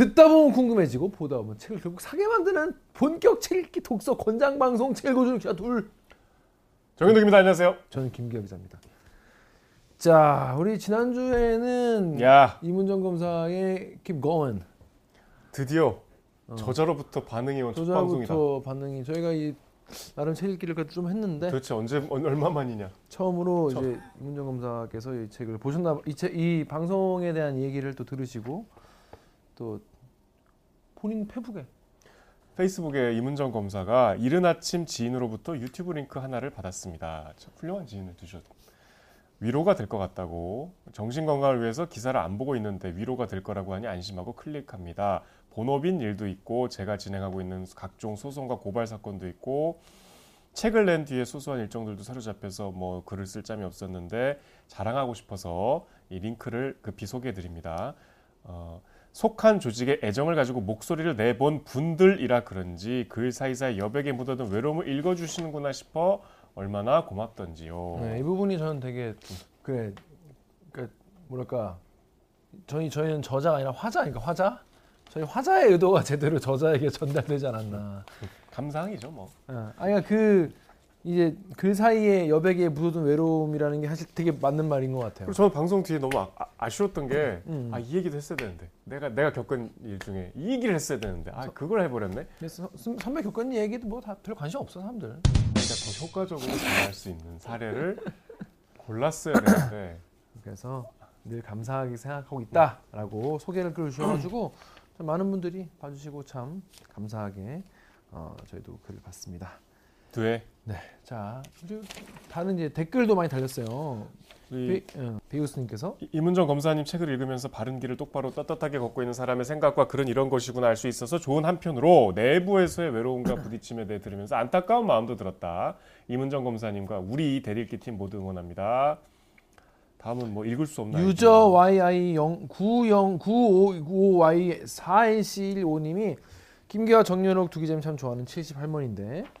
듣다 보면 궁금해지고 보다 보면 책을 결국 사게 만드는 본격 책 읽기 독서 권장 방송 책 읽어주는 기자 둘. 정현덕입니다. 안녕하세요. 저는 김기혁 기자입니다. 자, 우리 지난주에는 야 이문정 검사의 Keep Going 드디어 저자로부터 반응이 온첫 방송이다. 조자부터 반응이 저희가 이 나름 책 읽기를 좀 했는데 도대체 언제 어, 얼마 만이냐? 처음으로 저- 이제 이문정 검사께서 이 책을 보셨나 봐- 이, 책, 이 방송에 대한 얘기를 또 들으시고 또 본인 페북에 페이스북에 이문정 검사가 이른 아침 지인으로부터 유튜브 링크 하나를 받았습니다. 참 훌륭한 지인을 두셨. 위로가 될 것 같다고 정신 건강을 위해서 기사를 안 보고 있는데 위로가 될 거라고 하니 안심하고 클릭합니다. 본업인 일도 있고 제가 진행하고 있는 각종 소송과 고발 사건도 있고 책을 낸 뒤에 소소한 일정들도 사로잡혀서 뭐 글을 쓸 짬이 없었는데 자랑하고 싶어서 이 링크를 급히 소개해 드립니다. 어, 속한 조직에 애정을 가지고 목소리를 내본 분들이라 그런지 글 사이사이 여백에 묻어든 외로움을 읽어주시는구나 싶어 얼마나 고맙던지요. 네, 이 부분이 저는 되게 그래 그 뭐랄까 저희 저희는 저자가 아니라 화자니까 화자 저희 화자의 의도가 제대로 저자에게 전달되지 않았나. 감상이죠 뭐. 아, 아니 그 이제 글 사이에 여백에 묻어둔 외로움이라는 게 사실 되게 맞는 말인 것 같아요. 그리고 저는 방송 뒤에 너무 아, 아, 쉬웠던 게 음. 아 이 얘기도 했어야 되는데 내가 내가 겪은 일 중에 이 얘기를 했어야 되는데 아 그걸 해버렸네. 그래서 선- 선배 겪은 얘기도 뭐 다 별 관심 없어 사람들. 그러니까 더 효과적으로 전할 수 있는 사례를 골랐어야 되는데 그래서 늘 감사하게 생각하고 있다라고 소개를 글 주셔가지고 참 많은 분들이 봐주시고 참 감사하게 어, 저희도 글을 봤습니다. 뒤에 자 그리고 다른 이제 댓글도 많이 달렸어요. 어, 베이우스님께서 이- 이문정 검사님 책을 읽으면서 바른 길을 똑바로 떳떳하게 걷고 있는 사람의 생각과 글은 이런 것이구나 알 수 있어서 좋은 한편으로 내부에서의 외로움과 부딪힘에 대해 들으면서 안타까운 마음도 들었다. 이문정 검사님과 우리 대리기 팀 모두 응원합니다. 다음은 뭐 읽을 수 없나요? 유저 YI 0 90 9595 Y 4NC15님이 김기화 정연옥 두 기자님 참 좋아하는 70 할머니인데 아.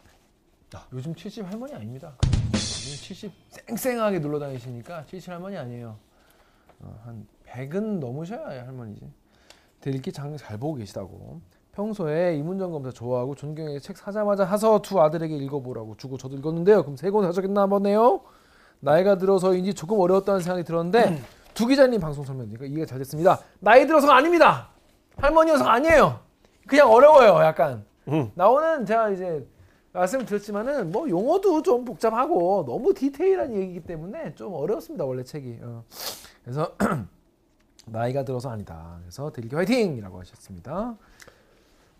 요즘 70 할머니 아닙니다. 요즘 70 쌩쌩하게 눌러 다니시니까 70 할머니 아니에요. 어, 한 100은 넘으셔야 할머니지. 대리기 장잘 보고 계시다고. 평소에 이문정 검사 좋아하고 존경해 책 사자마자 하서 두 아들에게 읽어보라고 주고 저도 읽었는데요. 그럼 세 권 사셨겠나 보네요. 나이가 들어서인지 조금 어려웠다는 생각이 들었는데 두 기자님 방송 설명 드니까 이해가 잘 됐습니다. 나이 들어서가 아닙니다. 할머니여서가 아니에요. 그냥 어려워요. 약간 음. 나오는 제가 이제 말씀을 드렸지만은 뭐 용어도 좀 복잡하고 너무 디테일한 얘기이기 때문에 좀 어렵습니다. 원래 책이. 어. 그래서 나이가 들어서 아니다. 그래서 들기 화이팅이라고 하셨습니다.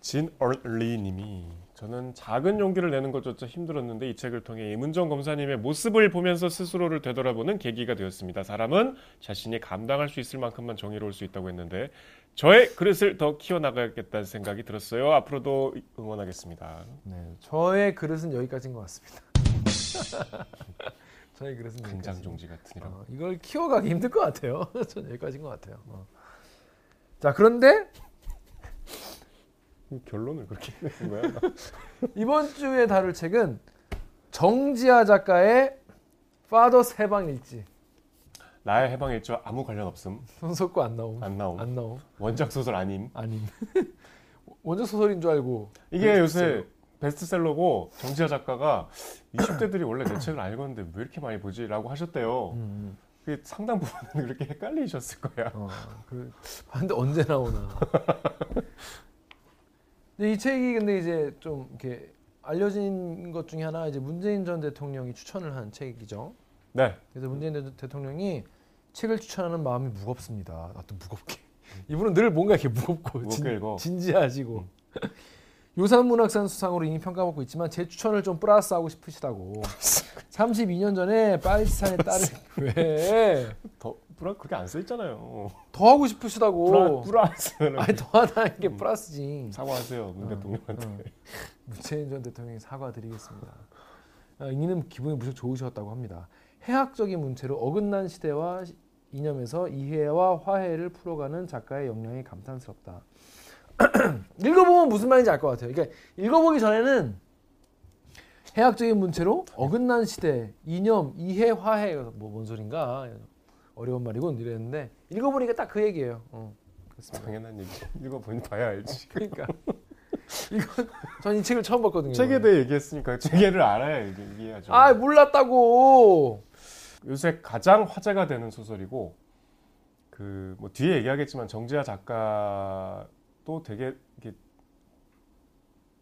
진 얼리 님이 저는 작은 용기를 내는 것조차 힘들었는데 이 책을 통해 이문정 검사님의 모습을 보면서 스스로를 되돌아보는 계기가 되었습니다. 사람은 자신이 감당할 수 있을 만큼만 정의로울 수 있다고 했는데 저의 그릇을 더 키워나가야겠다는 생각이 들었어요. 앞으로도 응원하겠습니다. 네, 저의 그릇은 여기까지인 것 같습니다. 저의 그릇은 여기까지. 간장 종지 같은 이런. 어, 이걸 키워가기 힘들 것 같아요. 전 여기까지인 것 같아요. 어. 자 그런데 결론을 그렇게 내는 거야? 이번 주에 다룰 책은 정지아 작가의 파더스 해방일지 나의 해방 일지와 아무 관련 없음. 손석구 안 나옴 안 나옴. 안 나옴 원작 소설 아님. 아님 원작 소설인 줄 알고 이게 요새 베스트셀러고 정지아 작가가 20대들이 원래 내 책을 안 읽었는데 왜 이렇게 많이 보지라고 하셨대요. 음, 그게 상당 부분은 그렇게 헷갈리셨을 거야. 어, 그, 근데 언제 나오나 근데 이 책이 근데 이제 좀 이렇게 알려진 것 중에 하나 이제 문재인 전 대통령이 추천을 한 책이죠 네. 그래서 문재인 대- 대통령이 책을 추천하는 마음이 무겁습니다. 나도 무겁게. 이분은 늘 뭔가 이렇게 무겁고 무겁게 읽어. 진지하시고 요산문학상 수상으로 이미 평가받고 있지만 제 추천을 좀 플러스하고 싶으시다고. 32년 전에 팔레스타인의 딸을 왜? 더 브라 그게 안 써 있잖아요. 더 하고 싶으시다고. 브라 브라스는 아니 더 하다는 게 플러스지. 사과하세요 문 어, 대통령한테. 어. 문재인 전 대통령이 사과드리겠습니다. 아, 이는 기분이 무척 좋으셨다고 합니다. 해학적인 문체로 어긋난 시대와 시- 이념에서 이해와 화해를 풀어가는 작가의 역량이 감탄스럽다. 읽어보면 무슨 말인지 알 것 같아요. 그러니까 읽어보기 전에는 해학적인 문체로 어긋난 시대, 이념, 이해, 화해 뭐뭔 소린가 어려운 말이군 이랬는데 읽어보니까 딱 그 얘기예요. 어. 당연한 얘기. 읽어보니 봐야 알지. 그러니까 이건 전 이 책을 처음 봤거든요. 책에 대해 얘기했으니까 책에를 알아야 이해하죠. 아 몰랐다고. 요새 가장 화제가 되는 소설이고 그 뭐 뒤에 얘기하겠지만 정지아 작가도 되게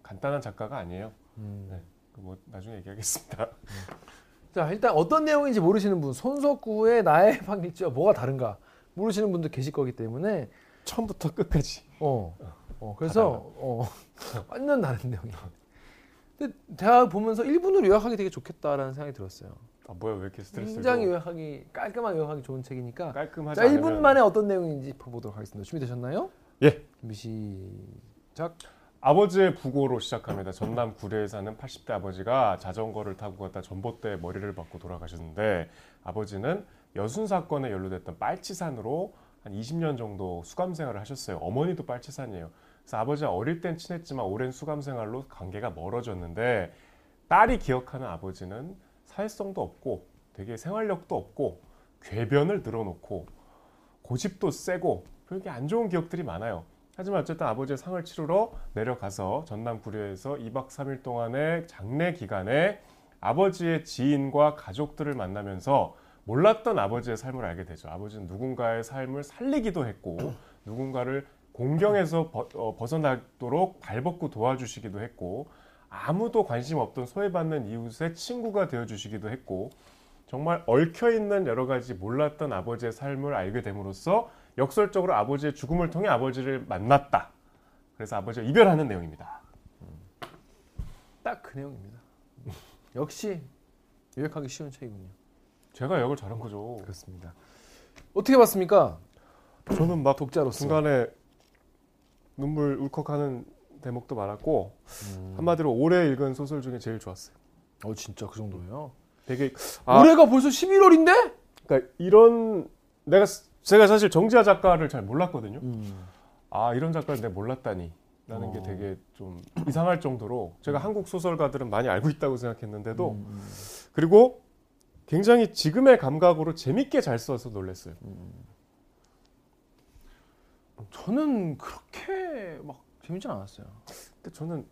간단한 작가가 아니에요. 음. 네. 그뭐 나중에 얘기하겠습니다. 자 일단 어떤 내용인지 모르시는 분 손석구의 나의 방일지와 뭐가 다른가 모르시는 분도 계실 거기 때문에 처음부터 끝까지. 어, 어 그래서 어, 완전 다른 내용이에요. 근데 대학 보면서 일본어로 요약하기 되게 좋겠다라는 생각이 들었어요. 아 뭐야 왜 이렇게 스트레스? 굉장히 요약하기 깔끔하게 요약하기 좋은 책이니까 깔끔하지 자 않으면 1분 만에 어떤 내용인지 보도록 하겠습니다. 준비되셨나요? 예. 준비 시작. 아버지의 부고로 시작합니다. 전남 구례에 사는 80대 아버지가 자전거를 타고 갔다 전봇대에 머리를 박고 돌아가셨는데 아버지는 여순 사건에 연루됐던 빨치산으로 한 20년 정도 수감 생활을 하셨어요. 어머니도 빨치산이에요. 그래서 아버지가 어릴 땐 친했지만 오랜 수감 생활로 관계가 멀어졌는데 딸이 기억하는 아버지는 사회성도 없고 되게 생활력도 없고 궤변을 늘어놓고 고집도 세고 그렇게 안 좋은 기억들이 많아요. 하지만 어쨌든 아버지의 상을 치르러 내려가서 전남 구례에서 2박 3일 동안의 장례 기간에 아버지의 지인과 가족들을 만나면서 몰랐던 아버지의 삶을 알게 되죠. 아버지는 누군가의 삶을 살리기도 했고 누군가를 공경에서 벗- 어, 벗어나도록 발벗고 도와주시기도 했고 아무도 관심 없던 소외받는 이웃의 친구가 되어주시기도 했고 정말 얽혀 있는 여러 가지 몰랐던 아버지의 삶을 알게 됨으로써 역설적으로 아버지의 죽음을 통해 아버지를 만났다. 그래서 아버지와 이별하는 내용입니다. 딱 그 내용입니다. 역시 요약하기 쉬운 책이군요. 제가 역을 잘한 거죠. 그렇습니다. 어떻게 봤습니까? 저는 막 독자로서. 중간에 눈물 울컥하는 대목도 많았고 음. 한마디로 올해 읽은 소설 중에 제일 좋았어요. 어 진짜 그 정도예요? 되게 아, 올해가 벌써 11월인데? 그러니까 이런 내가 제가 사실 정지아 작가를 잘 몰랐거든요. 음. 아 이런 작가를 내가 몰랐다니 라는 게 어. 되게 좀 이상할 정도로 제가 한국 소설가들은 많이 알고 있다고 생각했는데도 음. 그리고 굉장히 지금의 감각으로 재밌게 잘 써서 놀랐어요. 저는 그렇게 막 재밌진 않았어요. 근데 저는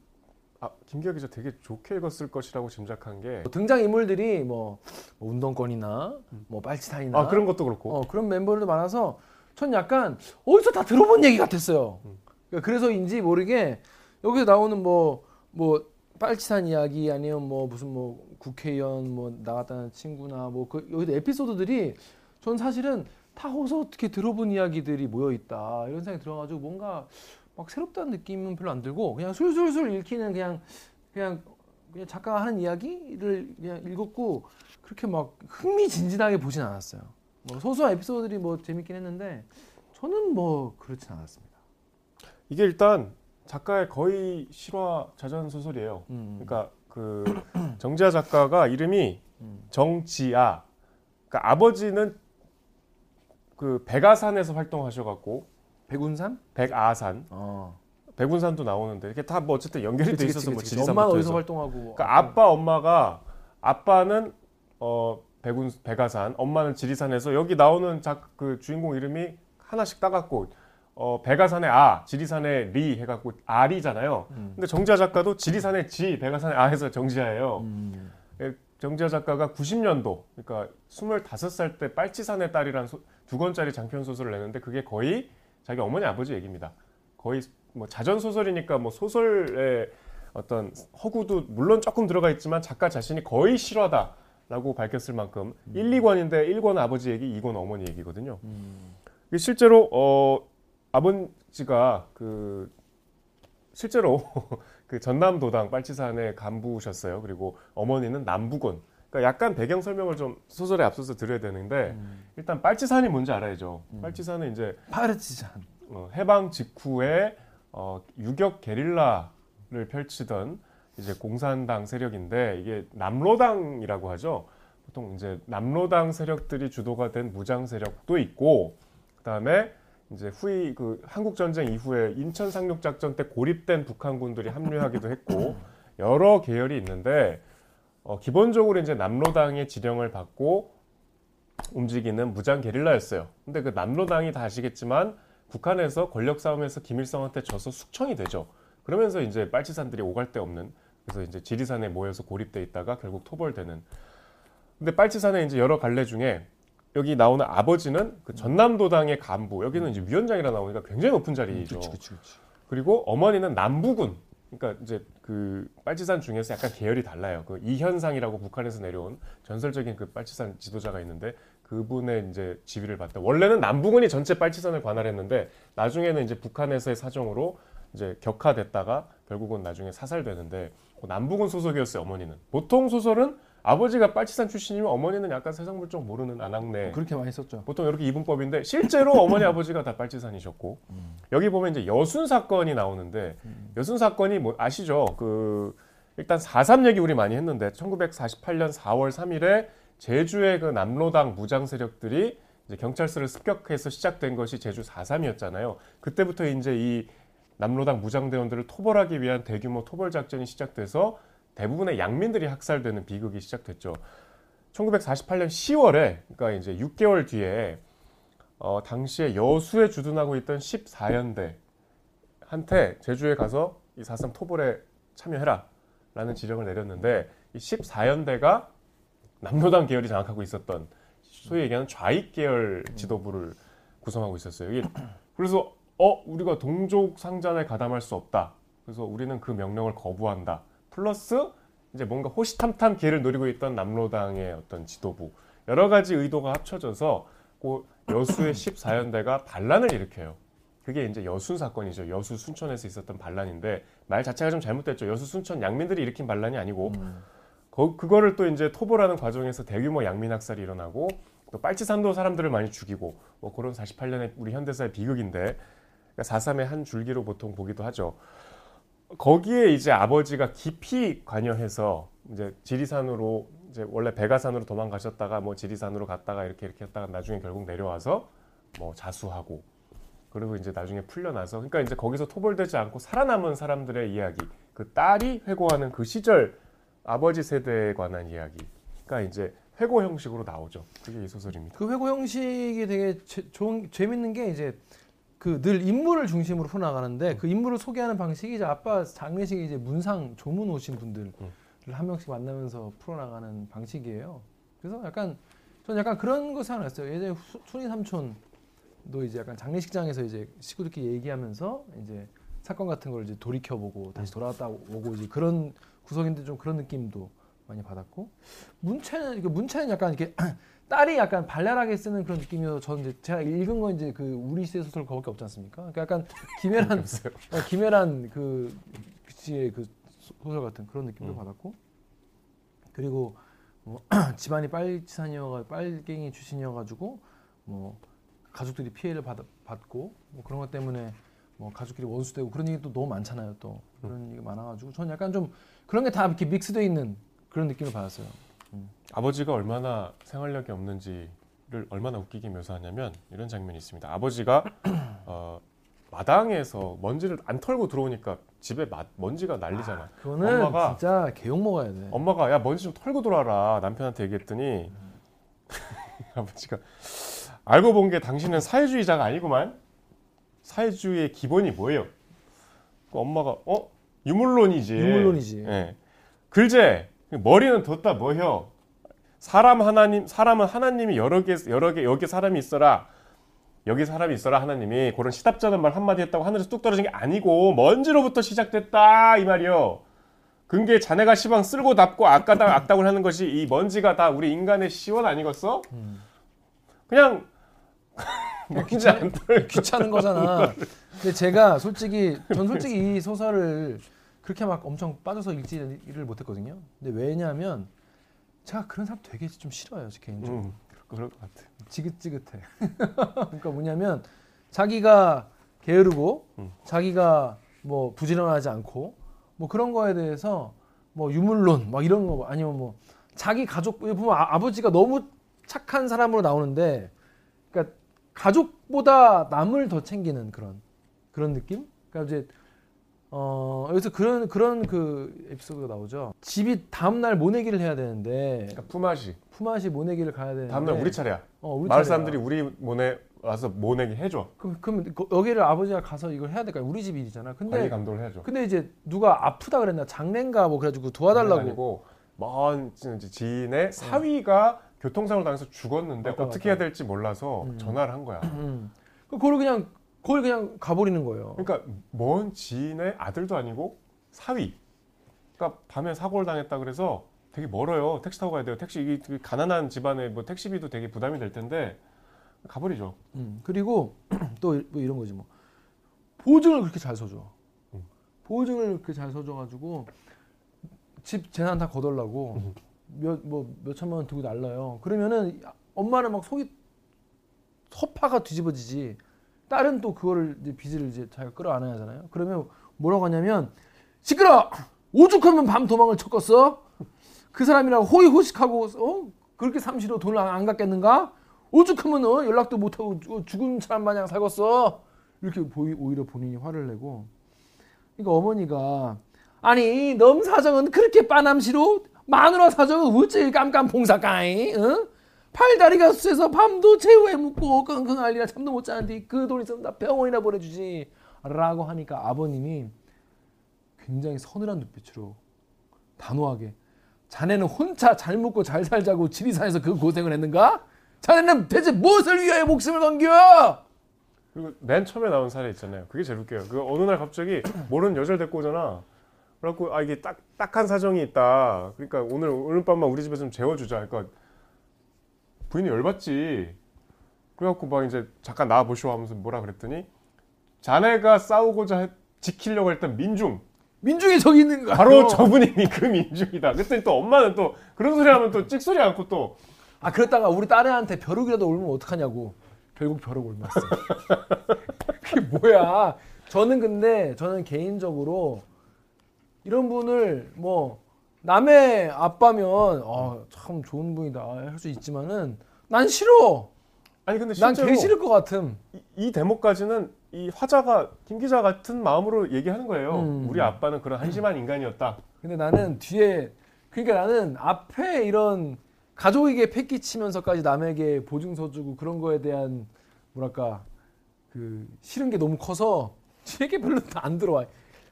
아, 김기혁 기자 되게 좋게 읽었을 것이라고 짐작한 게 등장 인물들이 뭐, 뭐 운동권이나 뭐 빨치산이나 아, 그런 것도 그렇고 어, 그런 멤버들도 많아서 전 약간 어디서 다 들어본 얘기 같았어요. 음. 그러니까 그래서인지 모르게 여기서 나오는 뭐뭐 빨치산 이야기 아니면 뭐 무슨 뭐 국회의원 뭐 나갔다는 친구나 뭐 그 여기도 에피소드들이 전 사실은 다 어디서 어떻게 들어본 이야기들이 모여 있다 이런 생각이 들어가지고 뭔가 막 새롭다는 느낌은 별로 안 들고 그냥 술술술 읽히는 그냥 그냥 그냥 작가가 하는 이야기를 그냥 읽었고 그렇게 막 흥미진진하게 보진 않았어요. 뭐 소소한 에피소드들이 뭐 재밌긴 했는데 저는 뭐 그렇진 않았습니다. 이게 일단 작가의 거의 실화 자전 소설이에요. 음. 그러니까 그 정지아 작가가 이름이 음. 정지아. 그러니까 아버지는 그 백아산에서 활동하셔갖고 백운산? 백아산, 어. 백운산도 나오는데 이게 다 뭐 어쨌든 연결이 돼 그치, 있어서 그치, 뭐 그치. 지리산부터 엄마는 어디서 해서. 활동하고 그러니까 아빠 엄마가 아빠는 어 백운 백아산, 엄마는 지리산에서 여기 나오는 작 그 주인공 이름이 하나씩 따갖고 어 백아산의 아, 지리산의 리 해갖고 아리잖아요. 음. 근데 정지아 작가도 지리산의 지, 백아산의 아 해서 정지아예요. 음. 예, 정지아 작가가 90년도, 그러니까 25살 때 빨치산의 딸이란 소- 두 권짜리 장편 소설을 내는데 그게 거의 자기 어머니 아버지 얘기입니다. 거의 뭐 자전 소설이니까 뭐 소설의 어떤 허구도 물론 조금 들어가 있지만 작가 자신이 거의 실화다라고 밝혔을 만큼 1, 2권인데 1권은 아버지 얘기, 2권은 어머니 얘기거든요. 음. 실제로 어 아버지가 그 실제로 그 전남도당 빨치산의 간부셨어요. 그리고 어머니는 남부군. 그러니까 약간 배경 설명을 좀 소설에 앞서서 드려야 되는데 음. 일단 빨치산이 뭔지 알아야죠. 음. 빨치산은 이제 파르치잔. 어, 해방 직후에 어, 유격 게릴라를 펼치던 이제 공산당 세력인데 이게 남로당이라고 하죠. 보통 이제 남로당 세력들이 주도가 된 무장 세력도 있고 그다음에 이제 후이 그 한국 전쟁 이후에 인천 상륙 작전 때 고립된 북한군들이 합류하기도 했고 여러 계열이 있는데 어, 기본적으로 이제 남로당의 지령을 받고 움직이는 무장 게릴라였어요. 근데 그 남로당이 다 아시겠지만 북한에서 권력 싸움에서 김일성한테 져서 숙청이 되죠. 그러면서 이제 빨치산들이 오갈 데 없는 그래서 이제 지리산에 모여서 고립돼 있다가 결국 토벌되는. 근데 빨치산에 이제 여러 갈래 중에 여기 나오는 아버지는 그 전남도당의 간부 여기는 이제 위원장이라 나오니까 굉장히 높은 자리죠. 그치, 그치, 그치. 그리고 어머니는 남부군. 그러니까 이제 그 빨치산 중에서 약간 계열이 달라요. 그 이현상이라고 북한에서 내려온 전설적인 그 빨치산 지도자가 있는데 그분의 이제 지위를 받다. 원래는 남부군이 전체 빨치산을 관할했는데 나중에는 이제 북한에서의 사정으로 이제 격화됐다가 결국은 나중에 사살되는데 그 남부군 소속이었어요. 어머니는. 보통 소설은 아버지가 빨치산 출신이면 어머니는 약간 세상 물정 모르는 아낙네. 그렇게 많이 썼죠. 보통 이렇게 이분법인데 실제로 어머니 아버지가 다 빨치산이셨고 여기 보면 이제 여순 사건이 나오는데 여순 사건이 뭐 아시죠? 그 일단 4.3 얘기 우리 많이 했는데 1948년 4월 3일에 제주의 그 남로당 무장 세력들이 이제 경찰서를 습격해서 시작된 것이 제주 4.3이었잖아요. 그때부터 이제 이 남로당 무장대원들을 토벌하기 위한 대규모 토벌 작전이 시작돼서 대부분의 양민들이 학살되는 비극이 시작됐죠. 1948년 10월에 그러니까 이제 6개월 뒤에 어, 당시에 여수에 주둔하고 있던 14연대 한테 제주에 가서 이 4.3 토벌에 참여해라 라는 지령을 내렸는데 이 14연대가 남로당 계열이 장악하고 있었던 소위 얘기하는 좌익 계열 지도부를 구성하고 있었어요. 그래서 어 우리가 동족 상잔에 가담할 수 없다. 그래서 우리는 그 명령을 거부한다. 플러스 이제 뭔가 호시탐탐 기회를 노리고 있던 남로당의 어떤 지도부 여러 가지 의도가 합쳐져서 그 여수의 14연대가 반란을 일으켜요. 그게 이제 여순 사건이죠. 여수 순천에서 있었던 반란인데 말 자체가 좀 잘못됐죠. 여수 순천 양민들이 일으킨 반란이 아니고 거, 그거를 또 이제 토벌하는 과정에서 대규모 양민 학살이 일어나고 또 빨치산도 사람들을 많이 죽이고 뭐 그런 48년의 우리 현대사의 비극인데 4.3의 한 줄기로 보통 보기도 하죠. 거기에 이제 아버지가 깊이 관여해서 이제 지리산으로 이제 원래 백아산으로 도망가셨다가 뭐 지리산으로 갔다가 이렇게 이렇게 했다가 나중에 결국 내려와서 뭐 자수하고 그리고 이제 나중에 풀려나서 그러니까 이제 거기서 토벌되지 않고 살아남은 사람들의 이야기 그 딸이 회고하는 그 시절 아버지 세대에 관한 이야기가 이제 회고 형식으로 나오죠. 그게 이 소설입니다. 그 회고 형식이 되게 제, 좋은 재밌는 게 이제 그 늘 인물을 중심으로 풀어나가는데 그 인물을 소개하는 방식이 이제 아빠 장례식에 이제 문상 조문 오신 분들을 음. 한 명씩 만나면서 풀어나가는 방식이에요. 그래서 약간 저는 약간 그런 거 생각났어요. 예전에 후- 순이 삼촌도 이제 약간 장례식장에서 이제 식구들끼리 얘기하면서 이제 사건 같은 걸 이제 돌이켜보고 다시 돌아왔다 오고 이제 그런 구석인데 좀 그런 느낌도 많이 받았고 문채는 그 문채는 약간 이렇게 딸이 약간 발랄하게 쓰는 그런 느낌이어서 저는 이제 제가 읽은 건 이제 그 우리 시대 소설 그거밖에 없지 않습니까? 그러니까 약간. 어, 김혜란 그 씨의 그 소- 소설 같은 그런 느낌도 음. 받았고 그리고 뭐 집안이 빨치산이어가 빨갱이 출신이어가지고 뭐 가족들이 피해를 받, 받고 뭐 그런 것 때문에 뭐 가족끼리 원수되고 그런 얘기도 너무 많잖아요 또 그런 얘기 많아가지고 저는 약간 좀 그런 게 다 이렇게 믹스돼 있는 그런 느낌을 받았어요. 아버지가 얼마나 생활력이 없는지를 얼마나 웃기게 묘사하냐면 이런 장면이 있습니다. 아버지가 어, 마당에서 먼지를 안 털고 들어오니까 집에 마- 먼지가 난리잖아. 그거는 엄마가- 진짜 개욕 먹어야 돼. 엄마가 야 먼지 좀 털고 들어와라 남편한테 얘기했더니 아버지가 알고 본 게 당신은 사회주의자가 아니구만. 사회주의의 기본이 뭐예요? 그 엄마가 어 유물론이지. 유물론이지. 예. 글제 머리는 뒀다 뭐혀. 사람 하나님 사람은 하나님이 여러 개 여러 개 여기 사람이 있어라. 여기 사람이 있어라 하나님이 그런 시답잖은 말 한마디 했다고 하늘에서 뚝 떨어진 게 아니고 먼지로부터 시작됐다 이 말이요. 근게 자네가 시방 쓸고 닦고 악가당 악당을 하는 것이 이 먼지가 다 우리 인간의 시원 아니겠어? 음. 그냥 안 털. 귀찮은 거잖아. 근데 제가 솔직히 전 솔직히 이 소설을 그렇게 막 엄청 빠져서 읽지를 못했거든요. 근데 왜냐하면 제가 그런 사람 되게 좀 싫어요, 제 개인적으로. 음, 그럴 것 같아. 지긋지긋해. 그러니까 뭐냐면 자기가 게으르고 음. 자기가 뭐 부지런하지 않고 뭐 그런 거에 대해서 뭐 유물론 막 이런 거 아니면 뭐 자기 가족 보면 아, 아버지가 너무 착한 사람으로 나오는데 그러니까 가족보다 남을 더 챙기는 그런 그런 느낌? 그러니까 이제 어 여기서 그런 그런 그 에피소드가 나오죠. 집이 다음 날 모내기를 해야 되는데 그러니까 품앗이. 품앗이 모내기를 가야 되는데 다음 날 우리 차례야. 어, 우리 마을 차례야. 사람들이 우리 모네 와서 모내게 해줘. 그럼, 그럼 거- 여기를 아버지가 가서 이걸 해야 될까 요? 우리 집 일이잖아. 관리 근데 감독을 해줘. 근데 이제 누가 아프다 그랬나 장례인가 뭐 그래가지고 도와달라고. 아니고 먼 이제 지인의 사위가 교통사고를 당해서 죽었는데 맞다, 어떻게 맞다. 해야 될지 몰라서 음. 전화를 한 거야. 음. 그걸 그냥 그걸 그냥 가버리는 거예요. 그러니까 먼 지인의 아들도 아니고 사위. 그러니까 밤에 사고를 당했다 그래서 되게 멀어요. 택시 타고 가야 돼요. 택시 이게 되게 가난한 집안에 뭐 택시비도 되게 부담이 될 텐데 가버리죠. 음, 그리고 또 뭐 이런 거지 뭐 보증을 그렇게 잘 서줘. 음. 보증을 그렇게 잘 서줘가지고 집 재산 다 거덜라고 음. 몇뭐 몇천만 원 들고 날라요. 그러면은 엄마는 막 속이 서파가 뒤집어지지. 딸은 또 그거를 이제 빚을 이제 자기가 끌어안아야 하잖아요. 그러면 뭐라고 하냐면 시끄러. 오죽하면 밤 도망을 쳤겠어? 그 사람이랑 호의호식하고 어? 그렇게 삼시로 돈을 안, 안 갚겠는가? 오죽하면 어? 연락도 못하고 죽- 죽은 사람 마냥 살겠어? 이렇게 보이, 오히려 본인이 화를 내고 그러니까 어머니가 아니 넘 사정은 그렇게 빠남시로 마누라 사정은 어째 깜깜 봉사까이 응? 팔다리가 쑤해서 밤도 최후에 묵고 끙끙 앓리라 잠도 못 자는데 그 돈 있으면 나 병원이나 보내주지 라고 하니까 아버님이 굉장히 서늘한 눈빛으로 단호하게 자네는 혼자 잘 먹고 잘 살자고 지리산에서 그 고생을 했는가? 자네는 대체 무엇을 위하여 목숨을 건겨? 그리고 맨 처음에 나온 사례 있잖아요. 그게 제일 웃겨요. 그 어느 날 갑자기 모르는 여자를 데리고 오잖아. 그래갖고 아 이게 딱 딱한 사정이 있다. 그러니까 오늘 오늘 밤만 우리 집에 좀 재워주자. 그러니까 부인이 열받지. 그래갖고 막 이제 잠깐 나와 보시오 하면서 뭐라 그랬더니 자네가 싸우고자 했- 지키려고 했던 민중 민중이 저기 있는 거야. 바로 저분이 그 민중이다. 그랬더니 또 엄마는 또 그런 소리 하면 또 찍소리 않고 또 아 그랬다가 우리 딸애한테 벼룩이라도 울면 어떡하냐고. 결국 벼룩 울었어. 그게 뭐야? 저는 근데 저는 개인적으로 이런 분을 뭐 남의 아빠면 어, 참 좋은 분이다 할 수 있지만은 난 싫어. 아니 근데 난 실제로 개 싫을 것 같음. 이, 이 대목까지는 이 화자가 김 기자 같은 마음으로 얘기하는 거예요. 음. 우리 아빠는 그런 한심한 인간이었다. 근데 나는 뒤에 그러니까 나는 앞에 이런 가족에게 패기치면서까지 남에게 보증서 주고 그런 거에 대한 뭐랄까 그 싫은 게 너무 커서 뒤에 게 별로 안 들어와.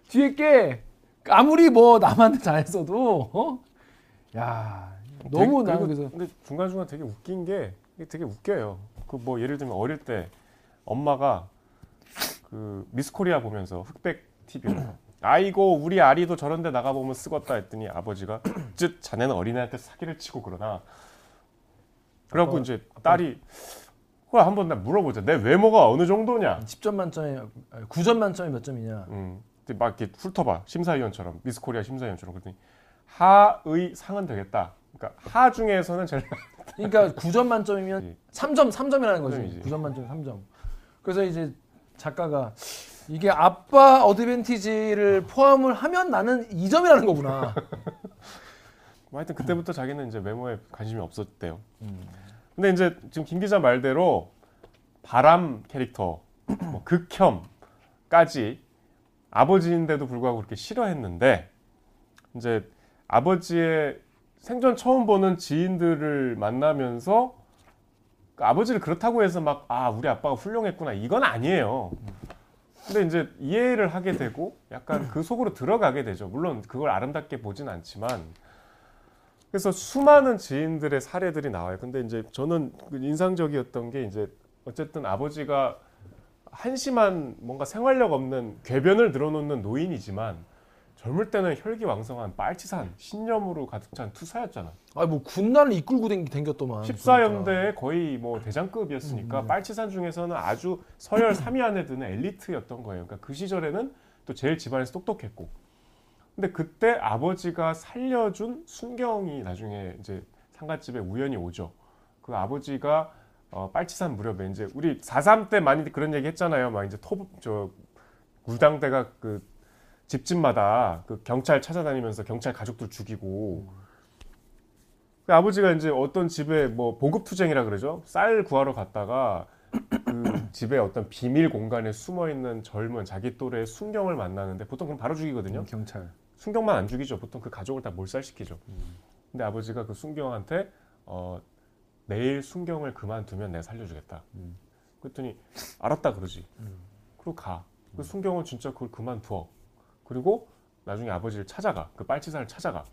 뒤에 게 아무리 뭐 남한테 잘했어도 어? 야 너무 되게- 나는 그래서 근데 중간 중간 되게 웃긴 게 이게 되게 웃겨요. 그 뭐 예를 들면 어릴 때 엄마가 그 미스코리아 보면서 흑백 TV로 아이고 우리 아리도 저런데 나가 보면 쓰겄다 했더니 아버지가 즉 자네는 어린애한테 사기를 치고 그러나 그래갖고 아빠- 이제 딸이 그거 한번 나 물어보자 내 외모가 어느 정도냐 10점 만점에 9점 만점에 몇 점이냐. 음, 막 이렇게 훑어봐 심사위원처럼 미스코리아 심사위원처럼 그랬더니 하의 상은 되겠다. 그러니까 하 중에서는 제일 그러니까 9점 만점이면 예. 3점 3점이라는 거지. 삼점이지. 9점 만점에 3점. 그래서 이제 작가가 이게 아빠 어드밴티지를 포함을 하면 나는 2점이라는 거구나. 뭐 하여튼 그때부터 자기는 이제 외모에 관심이 없었대요. 음. 근데 이제 지금 김 기자 말대로 바람 캐릭터, 뭐 극혐까지 아버지인데도 불구하고 그렇게 싫어했는데 이제 아버지의 생전 처음 보는 지인들을 만나면서 그 아버지를 그렇다고 해서 막 아 우리 아빠가 훌륭했구나 이건 아니에요. 근데 이제 이해를 하게 되고 약간 그 속으로 들어가게 되죠. 물론 그걸 아름답게 보진 않지만 그래서 수많은 지인들의 사례들이 나와요. 근데 이제 저는 그 인상적이었던 게 이제 어쨌든 아버지가 한심한 뭔가 생활력 없는 궤변을 늘어놓는 노인이지만 젊을 때는 혈기왕성한 빨치산 신념으로 가득 찬 투사였잖아. 아뭐 군단을 이끌고 댕- 댕겼더만. 14연대 거의 뭐 대장급이었으니까 음. 빨치산 중에서는 아주 서열 3위 안에 드는 엘리트였던 거예요. 그러니까 그 시절에는 또 제일 집안에서 똑똑했고. 근데 그때 아버지가 살려준 순경이 나중에 이제 상갓집에 우연히 오죠. 그 아버지가 어, 빨치산 무렵에 이제 우리 4.3 때 많이 그런 얘기 했잖아요. 막 이제 토저 무당대가 그 집집마다 그 경찰 찾아다니면서 경찰 가족들 죽이고 그 아버지가 이제 어떤 집에 뭐 보급 투쟁이라 그러죠. 쌀 구하러 갔다가 그 집에 어떤 비밀 공간에 숨어 있는 젊은 자기 또래의 순경을 만나는데 보통 그럼 바로 죽이거든요. 음, 경찰. 순경만 안 죽이죠. 보통 그 가족을 다 몰살시키죠. 근데 아버지가 그 순경한테 어, 내일 순경을 그만두면 내가 살려주겠다. 그랬더니 알았다 그러지. 그리고 가. 그 순경은 진짜 그걸 그만두어. 그리고 나중에 아버지를 찾아가. 그 빨치산을 찾아가.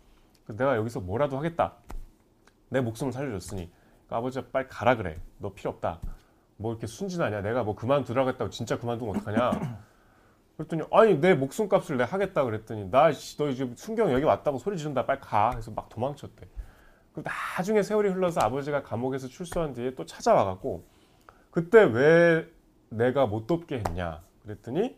그 내가 여기서 뭐라도 하겠다. 내 목숨을 살려줬으니 그 아버지가 빨리 가라 그래. 너 필요 없다. 뭐 이렇게 순진하냐. 내가 뭐 그만두라고 했다고 진짜 그만두면 어떡하냐. 그랬더니 아니 내 목숨값을 내가 하겠다 그랬더니 나너 지금 순경 여기 왔다고 소리 지른다 빨리 가. 그래서 막 도망쳤대. 그 나중에 세월이 흘러서 아버지가 감옥에서 출소한 뒤에 또 찾아와갖고 그때 왜 내가 못 돕게 했냐 그랬더니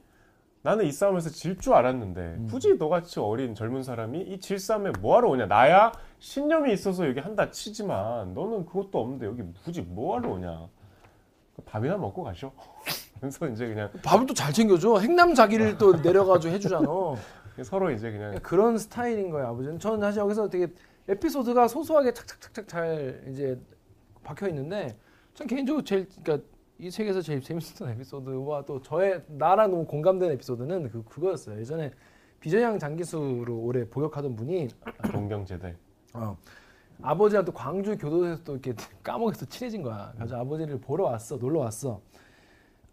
나는 이 싸움에서 질 줄 알았는데 굳이 너같이 어린 젊은 사람이 이 질 싸움에 뭐하러 오냐 나야 신념이 있어서 여기 한다 치지만 너는 그것도 없는데 여기 굳이 뭐하러 오냐 밥이나 먹고 가셔 그래서 이제 그냥 밥을 또 잘 챙겨줘. 행남 자기를 또 내려가지고 해주잖아. 서로 이제 그냥 그런 스타일인 거예요, 아버지는. 저는 사실 여기서 되게 에피소드가 소소하게 착착착착 잘 이제 박혀 있는데, 전 개인적으로 제일 그러니까 이 책에서 제일 재밌었던 에피소드와 또 저의 나랑 너무 공감되는 에피소드는 그 그거였어요. 예전에 비전향 장기수로 오래 복역하던 분이 동경제대 어, 아버지랑 또 광주 교도소에서 또 이렇게 까먹어서 친해진 거야. 그래서 아버지를 보러 왔어, 놀러 왔어.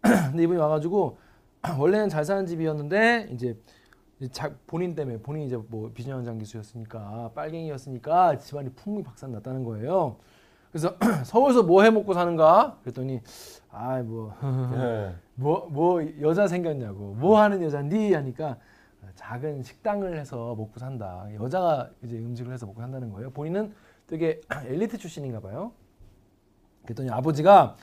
근데 이분이 와가지고 원래는 잘 사는 집이었는데 이제 자, 본인 때문에 본인이 이제 뭐 비전형 장기수였으니까 빨갱이였으니까 집안이 풍미 박산 났다는 거예요. 그래서 서울서 뭐 해 먹고 사는가? 그랬더니 아뭐 예. 뭐, 뭐 여자 생겼냐고. 뭐 하는 여잔디? 하니까 작은 식당을 해서 먹고 산다. 여자가 이제 음식을 해서 먹고 산다는 거예요. 본인은 되게 엘리트 출신인가 봐요. 그랬더니 아버지가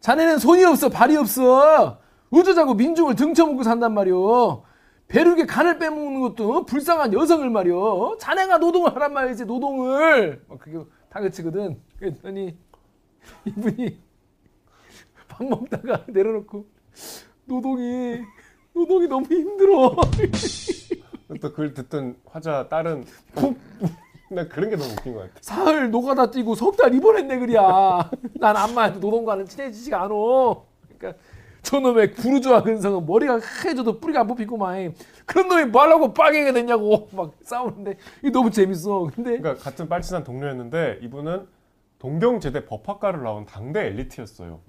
자네는 손이 없어 발이 없어. 어쩌자고 민중을 등쳐먹고 산단 말이오 배룩에 간을 빼먹는 것도 불쌍한 여성을 말이오 자네가 노동을 하란 말이지 노동을 막 그게 다그치거든 그랬더니 이분이 밥 먹다가 내려놓고 노동이 노동이 너무 힘들어. 또 그걸 듣던 화자 딸은 푹나 그런 게 너무 웃긴 것 같아 사흘 노가다 뛰고 석 달 입원했네 그랴. 난 암만 노동과는 친해지지가 않아. 저놈의 구르주와 근성은 머리가 하얘져도 뿌리가 안 뽑히고만 그런 놈이 뭐 하려고 빨갱이가 됐냐고 막 싸우는데 이게 너무 재밌어. 근데 그러니까 같은 빨치산 동료였는데 이분은 동경제대 법학과를 나온 당대 엘리트였어요.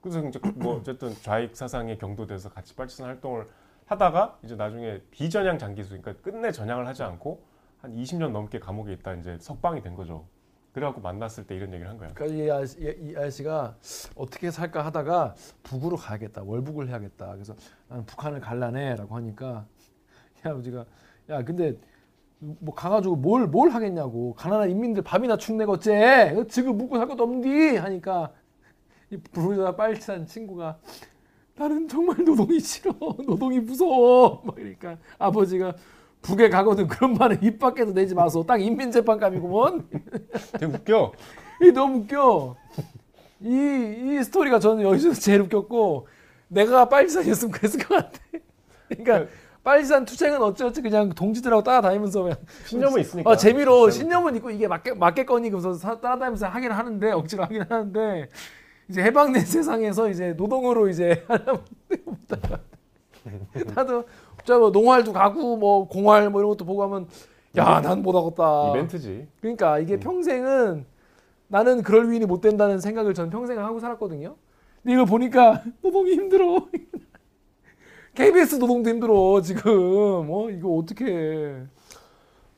그래서 이제 뭐 어쨌든 좌익 사상에 경도돼서 같이 빨치산 활동을 하다가 이제 나중에 비전향 장기수, 그러니까 끝내 전향을 하지 않고 한 20년 넘게 감옥에 있다 이제 석방이 된 거죠. 그래갖고 만났을 때 이런 얘기를 한 거야. 그러니까 이, 아저씨, 이 아저씨가 어떻게 살까 하다가 북으로 가야겠다 월북을 해야겠다. 그래서 나는 북한을 갈라네라고 하니까 이 아버지가 야 근데 뭐 가가지고 뭘 뭘 하겠냐고. 가난한 인민들 밥이나 어째. 지금 묵고 살 것도 없는디? 하니까 이 부르자 빨치산 친구가 나는 정말 노동이 싫어. 노동이 무서워. 막 이러니까 아버지가 북에 가거든 그런 말은 입 밖에서 내지 마소 딱 인민재판감이구먼 되게 웃겨. 이 너무 웃겨. 이, 이 스토리가 저는 여기서 제일 웃겼고, 내가 빨리산이었으면 그랬을 것 같아. 그러니까, 빨리산 투쟁은 어찌어찌 그냥 동지들하고 따라다니면서 그냥, 신념은 있으니까. 어, 재미로 신념은 있고 이게 맞게, 맞겠거니 그래서 사- 따라다니면서 하긴 하는데, 억지로 하긴 하는데, 이제 해방된 세상에서 이제 노동으로 이제 같아. 나도, 저뭐 농활도 가고, 뭐 공활 뭐 이런 것도 보고 하면, 야, 난 못하겠다. 이벤트지. 그러니까 이게 평생은 나는 그럴 위인이 못 된다는 생각을 전 평생 하고 살았거든요. 근데 이걸 보니까 노동이 힘들어. KBS 노동도 힘들어 지금. 어 이거 어떻게?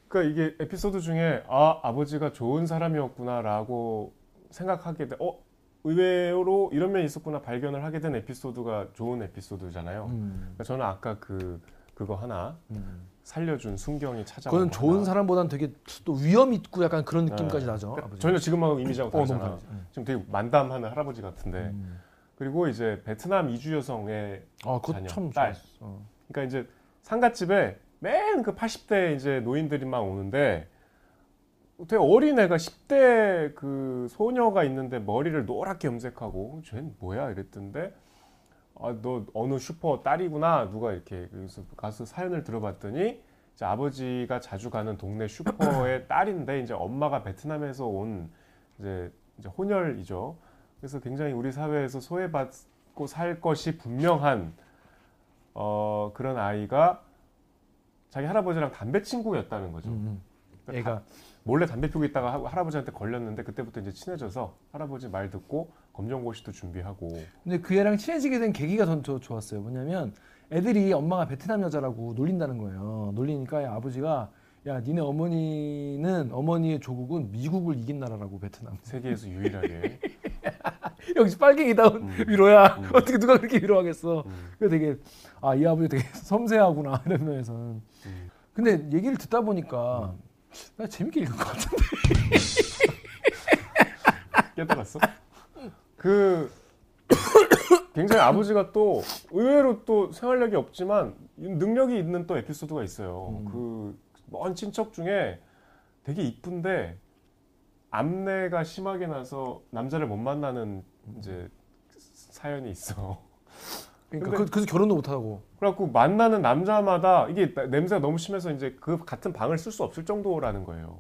그러니까 이게 에피소드 중에 아 아버지가 좋은 사람이었구나라고 생각하게 돼. 어 의외로 이런 면이 있었구나 발견을 하게 된 에피소드가 좋은 에피소드잖아요. 음, 그러니까 저는 아까 그 그거 하나 살려준 순경이 찾아온 그건 거 좋은 하나. 사람보다는 되게 또 위험 있고 약간 그런 느낌까지 네. 나죠. 그러니까. 전혀 지금하고 이미지하고 어, 너무 다르잖아. 다르지. 음. 지금 되게 만담하는 할아버지 같은데. 음. 그리고 이제 베트남 이주 여성의 아, 자녀, 참 딸. 어. 그러니까 이제 상갓집에 맨 그 80대 이제 노인들이만 오는데 되게 어린 애가 10대 그 소녀가 있는데 머리를 노랗게 염색하고 쟤는 뭐야 이랬던데 아 너 어느 슈퍼 딸이구나 누가 이렇게 그래서 가서 사연을 들어봤더니 이제 아버지가 자주 가는 동네 슈퍼의 딸인데 이제 엄마가 베트남에서 온 이제 이제 혼혈이죠. 그래서 굉장히 우리 사회에서 소외받고 살 것이 분명한 어, 그런 아이가 자기 할아버지랑 담배 친구였다는 거죠. 음, 음. 그러니까 애가 몰래 담배 피우고 있다가 하- 할아버지한테 걸렸는데 그때부터 이제 친해져서 할아버지 말 듣고 검정고시도 준비하고 근데 그 애랑 친해지게 된 계기가 전더 좋았어요. 뭐냐면 애들이 엄마가 베트남 여자라고 놀린다는 거예요. 놀리니까 야, 아버지가 야 니네 어머니는 어머니의 조국은 미국을 이긴 나라라고 베트남. 세계에서 유일하게 역시 빨갱이다운 음. 위로야. 음. 어떻게 누가 그렇게 위로하겠어. 음, 그 되게 아 이 아버지 되게 섬세하구나 이런 면에서는. 음. 근데 얘기를 듣다 보니까 나 재밌게 읽은 것 같은데. 깨달았어? 그 굉장히 아버지가 또 의외로 또 생활력이 없지만 능력이 있는 또 에피소드가 있어요. 음. 그먼 친척 중에 되게 이쁜데 암내가 심하게 나서 남자를 못 만나는 이제 사연이 있어. 그러니까 그, 그래서 결혼도 못 하고. 그래갖고 만나는 남자마다 이게 나- 냄새가 너무 심해서 이제 그 같은 방을 쓸 수 없을 정도라는 거예요.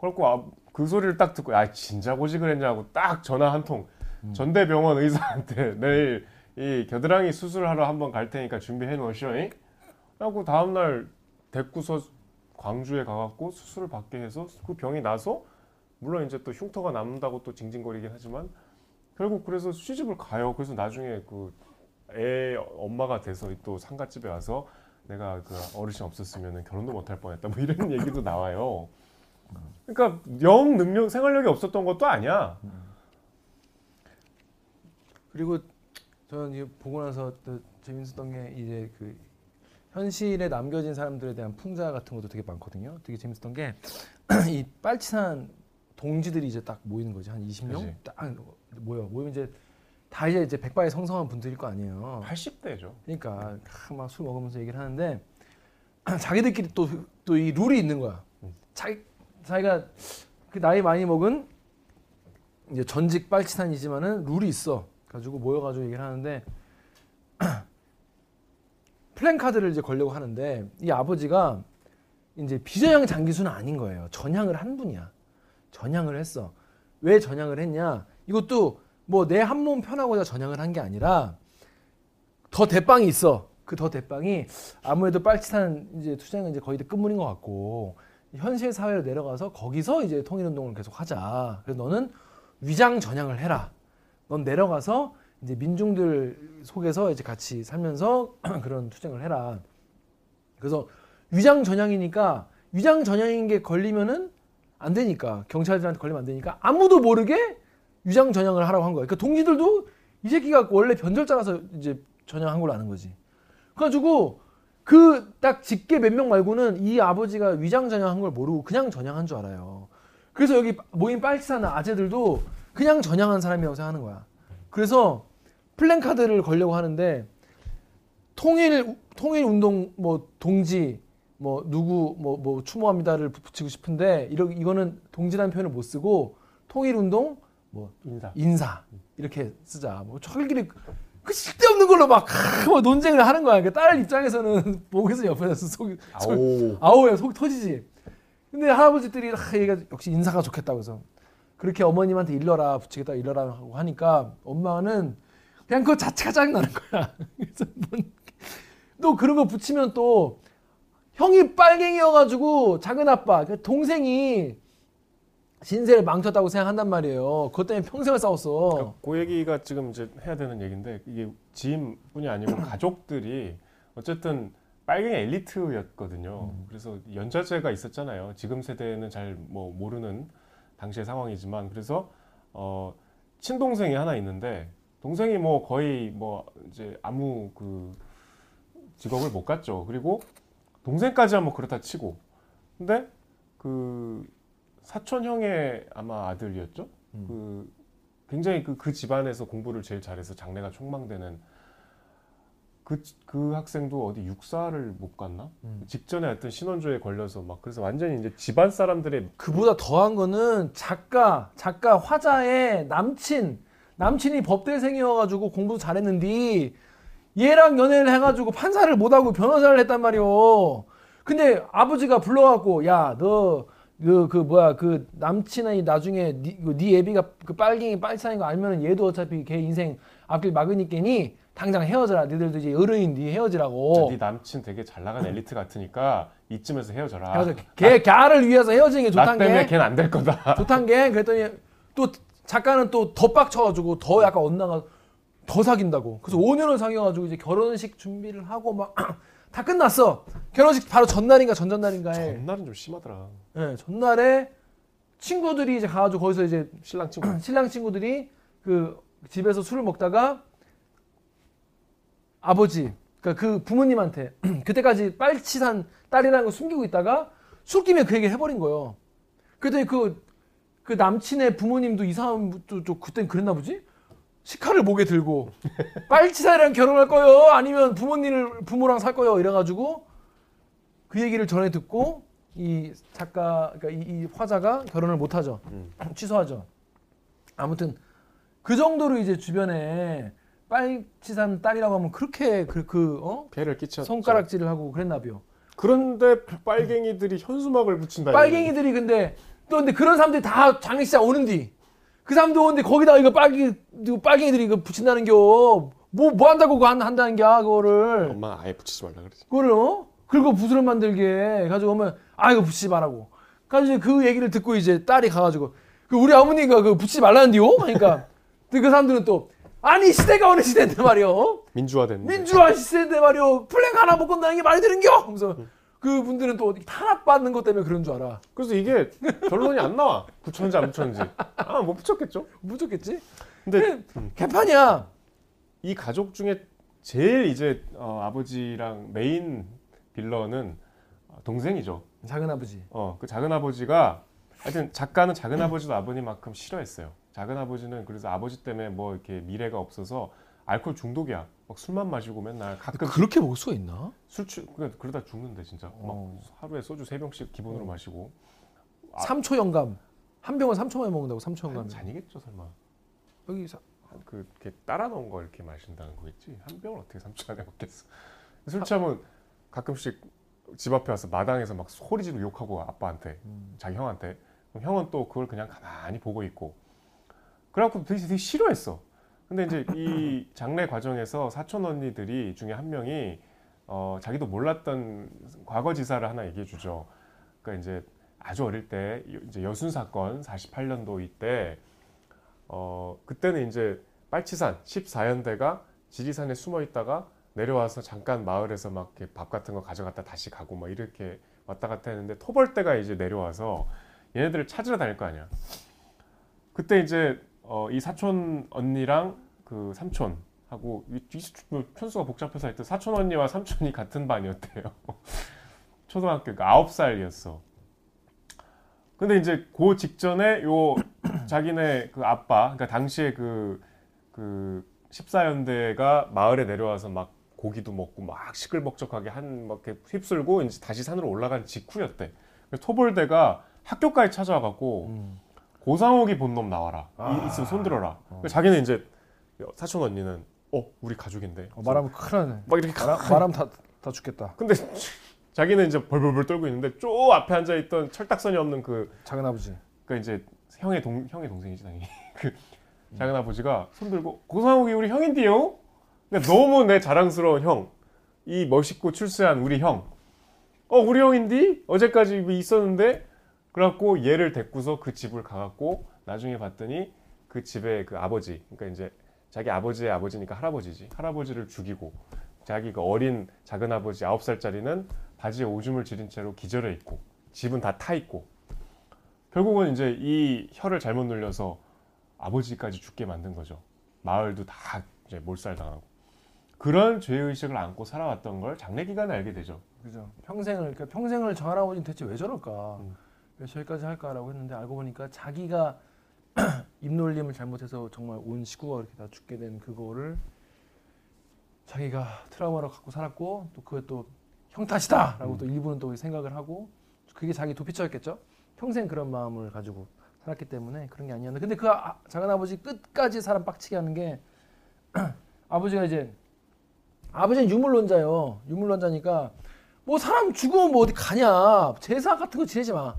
그래갖고 아, 그 소리를 딱 듣고 야 진짜 고지 그랬냐고 딱 전화 한통 음. 전대병원 의사한테 내일 이 겨드랑이 수술하러 한번 갈 테니까 준비해 놓으시오. 잉? 하고 다음날 데리고서 광주에 가갖고 수술을 받게 해서 그 병이 나서 물론 이제 또 흉터가 남는다고 또 징징거리긴 하지만 결국 그래서 시집을 가요. 그래서 나중에 그 애 엄마가 돼서 또 상가집에 와서 내가 그 어르신 없었으면 결혼도 못할 뻔했다. 뭐 이런 얘기도 나와요. 그러니까 영 능력 생활력이 없었던 것도 아니야. 그리고 저는 이거 보고 나서 또 재밌었던 게 이제 그 현실에 남겨진 사람들에 대한 풍자 같은 것도 되게 많거든요. 되게 재밌었던 게 이 빨치산 동지들이 이제 딱 모이는 거지 한 20명 그치. 딱 모여 모이면 이제 다 이제 이제 백바에 성성한 분들일 거 아니에요. 80대죠. 그러니까 막 술 먹으면서 얘기를 하는데 자기들끼리 또 또 이 룰이 있는 거야. 음. 자기 자기가 그 나이 많이 먹은 이제 전직 빨치산이지만은 룰이 있어. 가지고 모여가지고 얘기를 하는데 플랜카드를 이제 걸려고 하는데 이 아버지가 이제 비전향 장기수는 아닌 거예요. 전향을 한 분이야. 전향을 했어. 왜 전향을 했냐? 이것도 뭐 내 한 몸 편하고자 전향을 한 게 아니라 더 대빵이 있어. 그 더 대빵이 아무래도 빨치산 이제 투쟁은 이제 거의 다 끝물인 것 같고 현실 사회로 내려가서 거기서 이제 통일운동을 계속 하자. 그래서 너는 위장 전향을 해라. 넌 내려가서 이제 민중들 속에서 이제 같이 살면서 그런 투쟁을 해라. 그래서 위장 전향이니까 위장 전향인 게 걸리면은 안 되니까 경찰들한테 걸리면 안 되니까 아무도 모르게 위장 전향을 하라고 한 거야. 그러니까 동지들도 이 새끼가 원래 변절자라서 이제 전향한 걸로 아는 거지. 그래가지고 그 딱 직계 몇 명 말고는 이 아버지가 위장 전향한 걸 모르고 그냥 전향한 줄 알아요. 그래서 여기 모인 빨치산 아재들도 그냥 전향한 사람이라고 생각하는 거야. 그래서 플랜 카드를 걸려고 하는데 통일 통일 운동 뭐 동지 뭐 누구 뭐뭐 추모합니다를 붙이고 싶은데 이러 이거는 동지라는 표현을 못 쓰고 통일 운동 뭐 인사. 인사 이렇게 쓰자. 뭐 저희끼리 그 쓸데없는 걸로 막뭐 논쟁을 하는 거야. 그딸 입장에서는 보고 있어 옆에서 속이 아오. 아우야 속 터지지. 근데 할아버지들이 아, 얘가 역시 인사가 좋겠다고 해서 그렇게 어머님한테 일러라 붙이겠다 일러라 하고 하니까 엄마는 그냥 그거 자체가 짜증 나는 거야. 그래서 뭔- 또 그런 거 붙이면 또 형이 빨갱이여가지고 작은 아빠 그 동생이 신세를 망쳤다고 생각한단 말이에요. 그것 때문에 평생을 싸웠어. 그러니까 그 얘기가 지금 이제 해야 되는 얘기인데 이게 지인뿐이 아니고 가족들이 어쨌든 빨갱이 엘리트였거든요. 그래서 연좌제가 있었잖아요. 지금 세대는 잘 뭐 모르는 당시의 상황이지만 그래서 어 친동생이 하나 있는데 동생이 뭐 거의 뭐 이제 아무 그 직업을 못 갔죠. 그리고 동생까지 한번 그렇다 치고 근데 그 사촌 형의 아마 아들이었죠. 음. 그 굉장히 그, 그 집안에서 공부를 제일 잘해서 장래가 촉망되는 그, 그 학생도 어디 육사를 못 갔나? 음. 직전에 하여튼 신원조에 걸려서 막 그래서 완전히 이제 집안 사람들의 그보다 더한 거는 작가, 작가 화자의 남친, 남친이 법대생이어가지고 공부 잘했는데 얘랑 연애를 해가지고 판사를 못하고 변호사를 했단 말이오. 근데 아버지가 불러갖고 야 너 그 그 뭐야 그 남친이 나중에 네, 그네 애비가 그 빨갱이 빨치산인 거 알면은 얘도 어차피 걔 인생 앞길 막으니까니 당장 헤어져라. 너희들도 이제 어른인데 헤어지라고. 네 남친 되게 잘 나간 엘리트 같으니까 이쯤에서 헤어져라. 헤어져. 걔 걔를 위해서 헤어지는 게나 좋단 때문에 게. 걔는 안 될 거다. 좋단 게 그랬더니 또 작가는 또 더 빡쳐가지고 더 약간 엇나가 더 사귄다고. 그래서 5년을 사귀어가지고 이제 결혼식 준비를 하고 막 다 끝났어. 결혼식 바로 전날인가 전전날인가에 전날은 좀 심하더라. 예, 전날에 친구들이 이제 가가지고 거기서 이제 신랑 친구. 신랑 친구들이 그 집에서 술을 먹다가 아버지, 그러니까 그 부모님한테 그때까지 빨치 산 딸이라는 걸 숨기고 있다가 술김에 그 얘기를 해버린 거예요. 그랬더니 그, 그 남친의 부모님도 이 사람도 좀 그땐 그랬나 보지? 식칼을 목에 들고 빨치산이랑 결혼할 거요? 아니면 부모님을 부모랑 살 거요? 이래가지고 그 얘기를 전해 듣고 이 작가, 그러니까 이, 이 화자가 결혼을 못 하죠. 음. 취소하죠. 아무튼 그 정도로 이제 주변에 빨치산 딸이라고 하면 그렇게 그, 그 어? 배를 끼쳤죠. 손가락질을 하고 그랬나봐요. 그런데 빨갱이들이 현수막을 붙인다. 빨갱이들이 근데 또 근데 그런 사람들이 다 장례식장 오는디 그 사람들 오는데 거기다 이거 빨갱이 빨갱이들이 이거 붙인다는 겨. 뭐뭐 한다고 그거 한- 한다는 겨 그거를. 엄마 아예 붙이지 말라 그러지. 그거를 어? 긁어 부스럼 만들게 가지고 오면 아 이거 붙이지 말라고. 가지고 이제 그 얘기를 듣고 이제 딸이 가가지고 그 우리 어머니가 그 붙이지 말라는데요. 그러니까 근데 그 사람들은 또 아니 시대가 어느 시대인데 말이요. 민주화됐는데. 민주화 시대인데 말이요. 플랭 하나 못 건다는 게 말이 되는겨. 하면서 그 분들은 또 탄압받는 것 때문에 그런 줄 알아. 그래서 이게 결론이 안 나와. 붙였는지 안 붙였는지. 아, 못 붙였겠죠. 무섭겠지? 근데 개판이야. 이 가족 중에 제일 이제 어, 아버지랑 메인 빌런은 동생이죠. 작은 아버지. 어, 그 작은 아버지가 하여튼 작가는 작은 아버지도 아버님만큼 싫어했어요. 작은 아버지는 그래서 아버지 때문에 뭐 이렇게 미래가 없어서 알코올 중독이야. 막 술만 마시고 맨날 가끔 그렇게 먹을 수가 있나? 술 취, 그- 그러다 죽는데 진짜. 막 어. 하루에 소주 세 병씩 기본으로 어. 마시고. 아. 3초 영감. 한 병은 3초 만에 먹는다고 3초 한 영감. 잔이겠죠 설마. 여기 사- 한 그 이렇게 따라 놓은 거 이렇게 마신다는 거겠지. 한 병을 어떻게 3초 안에 먹겠어. 술 취하면 가끔씩 집 앞에 와서 마당에서 막 소리 지르고 욕하고 아빠한테 음. 자기 형한테 그럼 형은 또 그걸 그냥 가만히 보고 있고 그래갖고 되게, 되게 싫어했어 근데 이제 이 장례 과정에서 사촌 언니들이 중에 한 명이 어, 자기도 몰랐던 과거 지사를 하나 얘기해 주죠 그러니까 이제 아주 어릴 때 이제 여순 사건 48년도 이때 어, 그때는 이제 빨치산 14연대가 지리산에 숨어 있다가 내려와서 잠깐 마을에서 막 이렇게 밥 같은 거 가져갔다 다시 가고 막 이렇게 왔다 갔다 했는데 토벌대가 이제 내려와서 얘네들을 찾으러 다닐 거 아니야. 그때 이제 어, 이 사촌 언니랑 그 삼촌 하고 이, 이뭐 편수가 복잡해서 하여튼 사촌 언니와 삼촌이 같은 반이었대요. 초등학교 그 아홉 살이었어. 근데 이제 그 직전에 요 자기네 그 아빠, 그러니까 당시에 그, 그 14연대가 마을에 내려와서 막 고기도 먹고 막 시끌벅적하게 한, 막 이렇게 휩쓸고 이제 다시 산으로 올라간 직후였대. 그래서 토벌대가 학교까지 찾아와갖고 음. 고상옥이 본 놈 나와라. 아. 이 있으면 손들어라. 어. 자기는 이제 사촌 언니는 어, 우리 가족인데. 어, 말하면 큰일 나네. 막 이렇게 말하, 말하면 다, 다 죽겠다. 근데 자기는 이제 벌벌벌 떨고 있는데 저 앞에 앉아 있던 철딱선이 없는 그 작은 아버지. 그 이제 형의 동 형의 동생이지 당연히 그 작은 아버지가 손 들고 고상욱이 우리 형인데요. 근데 너무 내 자랑스러운 형, 이 멋있고 출세한 우리 형. 어 우리 형인디 어제까지 있었는데 그래갖고 얘를 데리고서 그 집을 가갖고 나중에 봤더니 그 집에 그 아버지 그러니까 이제 자기 아버지의 아버지니까 할아버지지 할아버지를 죽이고 자기 그 어린 작은 아버지 아홉 살짜리는 바지에 오줌을 지린 채로 기절해 있고 집은 다 타 있고 결국은 이제 이 혀를 잘못 눌려서 아버지까지 죽게 만든 거죠. 마을도 다 이제 몰살당하고 그런 죄 의식을 안고 살아왔던 걸 장례 기간에 알게 되죠. 그죠. 평생을 그러니까 평생을 저 할아버지는 대체 왜 저럴까? 음. 왜 저기까지 할까라고 했는데 알고 보니까 자기가 입놀림을 잘못해서 정말 온 식구가 이렇게 다 죽게 된 그거를 자기가 트라우마로 갖고 살았고 또 그게 또 형 탓이다라고 음. 또 일부는 또 생각을 하고 그게 자기 도피처였겠죠. 평생 그런 마음을 가지고 살았기 때문에 그런 게 아니었는데 근데 그 아- 작은 아버지 끝까지 사람 빡치게 하는 게 아버지가 이제 아버지는 유물론자요. 유물론자니까 뭐 사람 죽으면 뭐 어디 가냐. 제사 같은 거 지내지 마.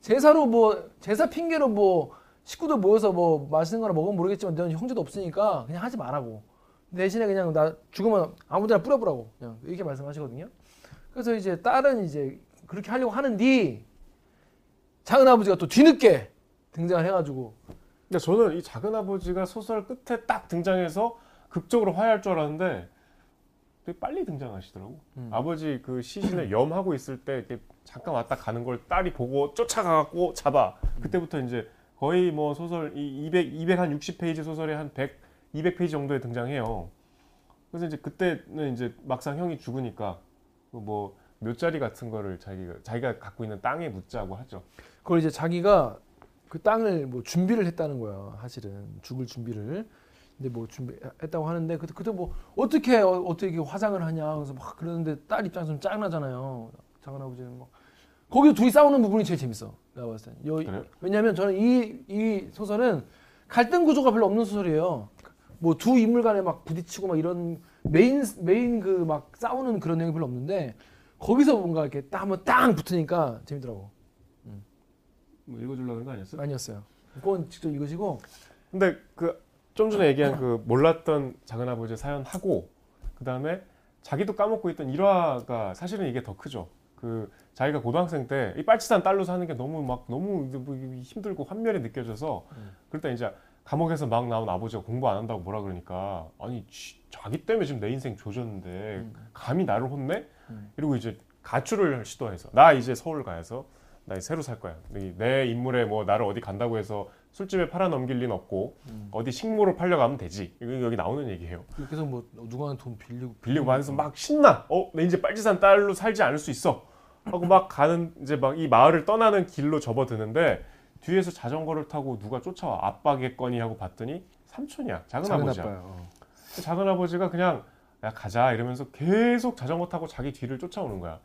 제사로 뭐 제사 핑계로 뭐 식구들 모여서 뭐 맛있는 거나 먹으면 모르겠지만 넌 형제도 없으니까 그냥 하지 말라고. 대신에 그냥 나 죽으면 아무데나 뿌려보라고. 그냥 이렇게 말씀하시거든요. 그래서 이제 딸은 이제 그렇게 하려고 하는데 작은 아버지가 또 뒤늦게 등장을 해가지고 근데 저는 이 작은 아버지가 소설 끝에 딱 등장해서 극적으로 화해할 줄 알았는데 되게 빨리 등장하시더라고. 음. 아버지 그 시신을 염하고 있을 때 이렇게 잠깐 왔다 가는 걸 딸이 보고 쫓아가갖고 잡아. 그때부터 이제 거의 뭐 소설 이 200, 200한 60 페이지 소설에 한 100, 200 페이지 정도에 등장해요. 그래서 이제 그때는 이제 막상 형이 죽으니까 뭐 묘자리 같은 거를 자기가 자기가 갖고 있는 땅에 묻자고 하죠. 그걸 이제 자기가 그 땅을 뭐 준비를 했다는 거야 사실은 죽을 준비를 근데 뭐 준비했다고 하는데 그때 그때 뭐 어떻게 어, 어떻게 화장을 하냐 그래서 막 그러는데 딸 입장에서는 짱나잖아요. 작은 아버지는 막 거기서 둘이 싸우는 부분이 제일 재밌어. 내가 봤을 때 요- 그래요? 왜냐하면 저는 이 이 소설은 갈등 구조가 별로 없는 소설이에요. 뭐 두 인물 간에 막 부딪히고 막 이런 메인 메인 그 막 싸우는 그런 내용이 별로 없는데 거기서 뭔가 이렇게 딱 한번 땅 붙으니까 재밌더라고. 뭐 읽어주려고 그런 거 아니었어? 아니었어요. 그건 직접 읽으시고. 근데 그 좀 전에 얘기한 그 몰랐던 작은 아버지 사연 하고 그 다음에 자기도 까먹고 있던 일화가 사실은 이게 더 크죠. 그 자기가 고등학생 때 이 빨치산 딸로 사는 게 너무 막 너무 뭐 힘들고 환멸이 느껴져서 음. 때 이제 감옥에서 막 나온 아버지가 공부 안 한다고 뭐라 그러니까 아니 지- 자기 때문에 지금 내 인생 조졌는데 음. 감히 나를 혼내? 음. 이러고 이제 가출을 시도해서 나 이제 서울 가서 나 새로 살 거야. 이- 내 인물에 뭐 나를 어디 간다고 해서 술집에 팔아 넘길 리는 없고 음. 어디 식모로 팔려가면 되지. 이거 여기 나오는 얘기예요. 해서 뭐 누구한테 돈 빌리고 빌리고 하면서 막 신나. 어, 내 이제 빨치산 딸로 살지 않을 수 있어. 하고 막 가는 이제 막 이 마을을 떠나는 길로 접어드는데 뒤에서 자전거를 타고 누가 쫓아와. 아빠겠거니 하고 봤더니 삼촌이야. 작은, 작은 아버지야. 아빠요. 어. 작은 아버지가 그냥 야 가자 이러면서 계속 자전거 타고 자기 뒤를 쫓아오는 거야.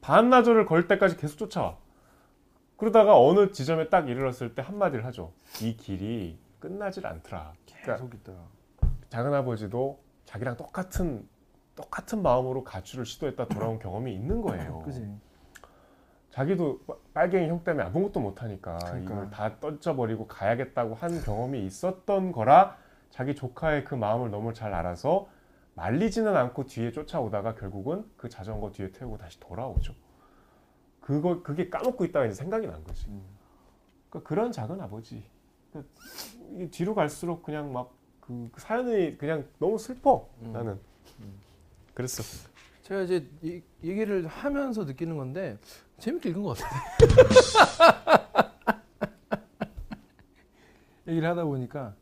반나절을 걸 때까지 계속 쫓아와. 그러다가 어느 지점에 딱 이르렀을 때 한마디를 하죠. 이 길이 끝나질 않더라. 그러니까 계속 있다. 작은 아버지도 자기랑 똑같은 똑같은 마음으로 가출을 시도했다 돌아온 경험이 있는 거예요. 그지. 자기도 빠- 빨갱이 형 때문에 아무것도 못하니까 그러니까. 이걸 다 던져버리고 가야겠다고 한 경험이 있었던 거라 자기 조카의 그 마음을 너무 잘 알아서 말리지는 않고 뒤에 쫓아오다가 결국은 그 자전거 뒤에 태우고 다시 돌아오죠. 그거 그게 까먹고 있다가 이제 생각이 난 거지. 음. 그러니까 그런 작은 아버지. 그러니까 뒤로 갈수록 그냥 막 그 사연이 그냥 너무 슬퍼 음. 나는. 음. 그랬어. 제가 이제 이, 얘기를 하면서 느끼는 건데 재밌게 읽은 것 같아요. 얘기를 하다 보니까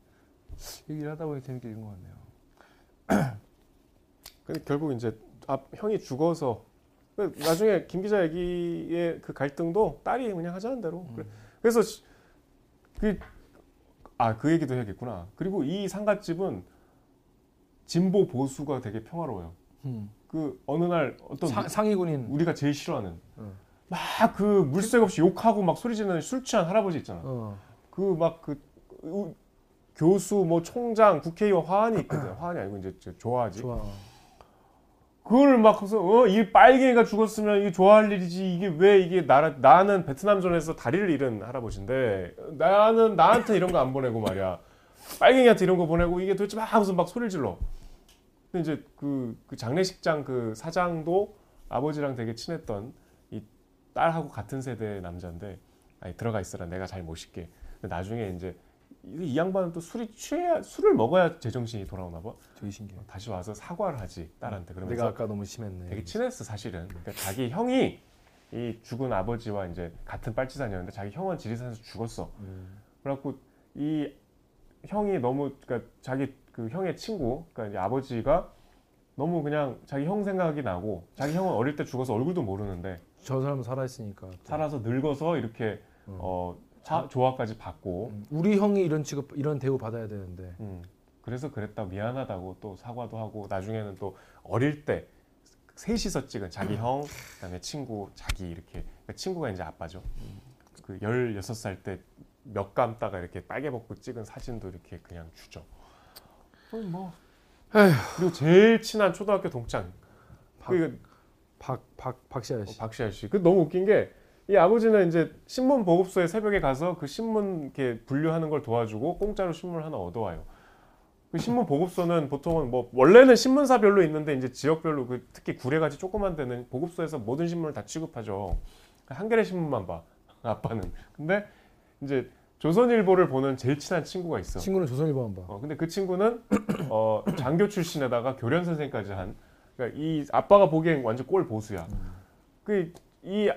얘기를 하다 보니 재밌게 읽은 것 같네요. 근데 결국 이제 앞 형이 죽어서 그 나중에 김 기자 얘기의 그 갈등도 딸이 그냥 하자는 대로 그래. 그래서 그 아 그 얘기도 해야겠구나 그리고 이 상갓집은 진보 보수가 되게 평화로워요 음. 그 어느 날 어떤 사- 상위군인. 우리가 제일 싫어하는 응. 막그 물색 없이 욕하고 막 소리 지르는 술 취한 할아버지 있잖아 어. 그막그 교수 뭐 총장 국회의원 화환이 있거든 화환이 아니고 이제 저 좋아하지 좋아. 그걸 막 해서 어, 이 빨갱이가 죽었으면 이게 좋아할 일이지. 이게 왜 이게 나라 나는 베트남전에서 다리를 잃은 할아버지인데 나는 나한테 이런 거 안 보내고 말이야. 빨갱이한테 이런 거 보내고 이게 도대체 막 하면서 막 소리를 질러. 근데 이제 그, 그 장례식장 그 사장도 아버지랑 되게 친했던 이 딸하고 같은 세대의 남자인데 아니 들어가 있어라. 내가 잘 모실게. 근데 나중에 이제 이, 이 양반은 또 술이 취해야 술을 먹어야 제정신이 돌아오나 봐 되게 신기해. 다시 와서 사과를 하지 딸한테 그러면서 내가 아까 너무 심했네. 되게 친했어 사실은. 그러니까 자기 형이 이 죽은 아버지와 이제 같은 빨치산이었는데 자기 형은 지리산에서 죽었어. 음. 그래갖고 이 형이 너무 그러니까 자기 그 형의 친구, 그러니까 아버지가 너무 그냥 자기 형 생각이 나고 자기 형은 어릴 때 죽어서 얼굴도 모르는데 저 사람은 살아있으니까. 또. 살아서 늙어서 이렇게 음. 어 차- 조화까지 받고 음. 우리 형이 이런 취급, 이런 대우 받아야 되는데. 음, 그래서 그랬다 미안하다고 또 사과도 하고 나중에는 또 어릴 때 셋이서 찍은 자기 형 그다음에 친구 자기 이렇게 그러니까 친구가 이제 아빠죠 그 16살 때 몇 감다가 이렇게 빨개 벗고 찍은 사진도 이렇게 그냥 주죠 거의 뭐 에휴. 그리고 제일 친한 초등학교 동창 박, 그 박, 박, 박시아 씨. 박시아 씨. 그 너무 웃긴 게 이 아버지는 이제 신문 보급소에 새벽에 가서 그 신문 이렇게 분류하는 걸 도와주고 공짜로 신문을 하나 얻어와요. 그 신문 보급소는 보통은 뭐 원래는 신문사별로 있는데 이제 지역별로 그 특히 구례같이 조그만 데는 보급소에서 모든 신문을 다 취급하죠. 한겨레 신문만 봐 아빠는. 근데 이제 조선일보를 보는 제일 친한 친구가 있어. 친구는 조선일보만 봐. 어, 근데 그 친구는 어, 장교 출신에다가 교련 선생까지 한. 그러니까 이 아빠가 보기엔 완전 꼴 보수야. 그 이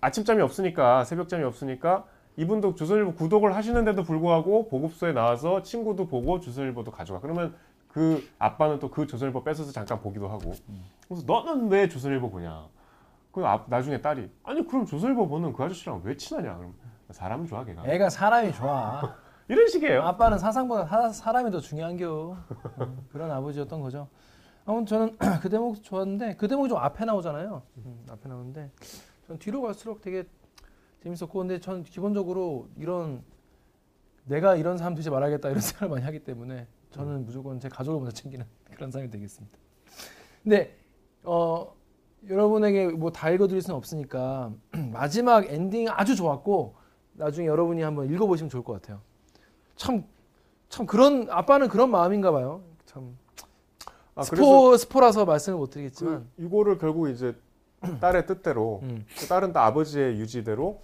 아침잠이 없으니까 새벽잠이 없으니까 이분도 조선일보 구독을 하시는데도 불구하고 보급소에 나와서 친구도 보고 조선일보도 가져가. 그러면 그 아빠는 또 그 조선일보 뺏어서 잠깐 보기도 하고. 그래서 너는 왜 조선일보 보냐? 그 앞- 나중에 딸이 아니 그럼 조선일보 보는 그 아저씨랑 왜 친하냐? 그럼 사람은 좋아 걔가. 애가 사람이 좋아. 이런 식이에요. 아빠는 사상보다 사, 사람이 더 중요한겨. 어, 그런 아버지였던 거죠. 아무튼 저는 그 대목 좋았는데 그 대목이 좀 앞에 나오잖아요. 음, 앞에 나오는데 전 뒤로 갈수록 되게 재밌었고 근데 전 기본적으로 이런 내가 이런 사람 되지 말아야겠다 이런 생각을 많이 하기 때문에 저는 무조건 제 가족을 먼저 챙기는 그런 사람이 되겠습니다. 근데 어 여러분에게 뭐 다 읽어드릴 수는 없으니까 마지막 엔딩 아주 좋았고 나중에 여러분이 한번 읽어보시면 좋을 것 같아요. 참, 참 그런 아빠는 그런 마음인가 봐요. 참 아, 스포 스포라서 말씀을 못 드리겠지만 그 이거를 결국 이제 딸의 뜻대로 음, 그 딸은 또 아버지의 유지대로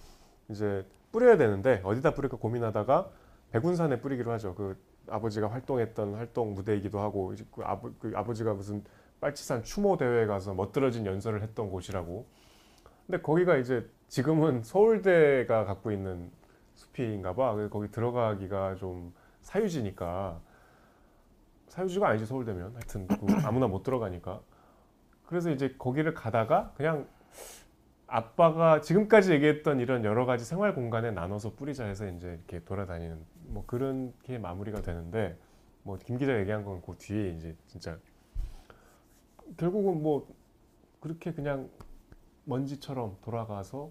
이제 뿌려야 되는데 어디다 뿌릴까 고민하다가 백운산에 뿌리기로 하죠. 그 아버지가 활동했던 활동 무대이기도 하고 그, 아버, 그 아버지가 무슨 빨치산 추모 대회에 가서 멋들어진 연설을 했던 곳이라고. 근데 거기가 이제 지금은 서울대가 갖고 있는 숲인가 봐. 거기 들어가기가 좀 사유지니까 사유지가 아니지 서울대면 하여튼 그 아무나 못 들어가니까. 그래서 이제 거기를 가다가 그냥 아빠가 지금까지 얘기했던 이런 여러 가지 생활 공간에 나눠서 뿌리자 해서 이제 이렇게 돌아다니는 뭐 그런 게 마무리가 되는데 뭐 김 기자 얘기한 건 그 뒤에 이제 진짜 결국은 뭐 그렇게 그냥 먼지처럼 돌아가서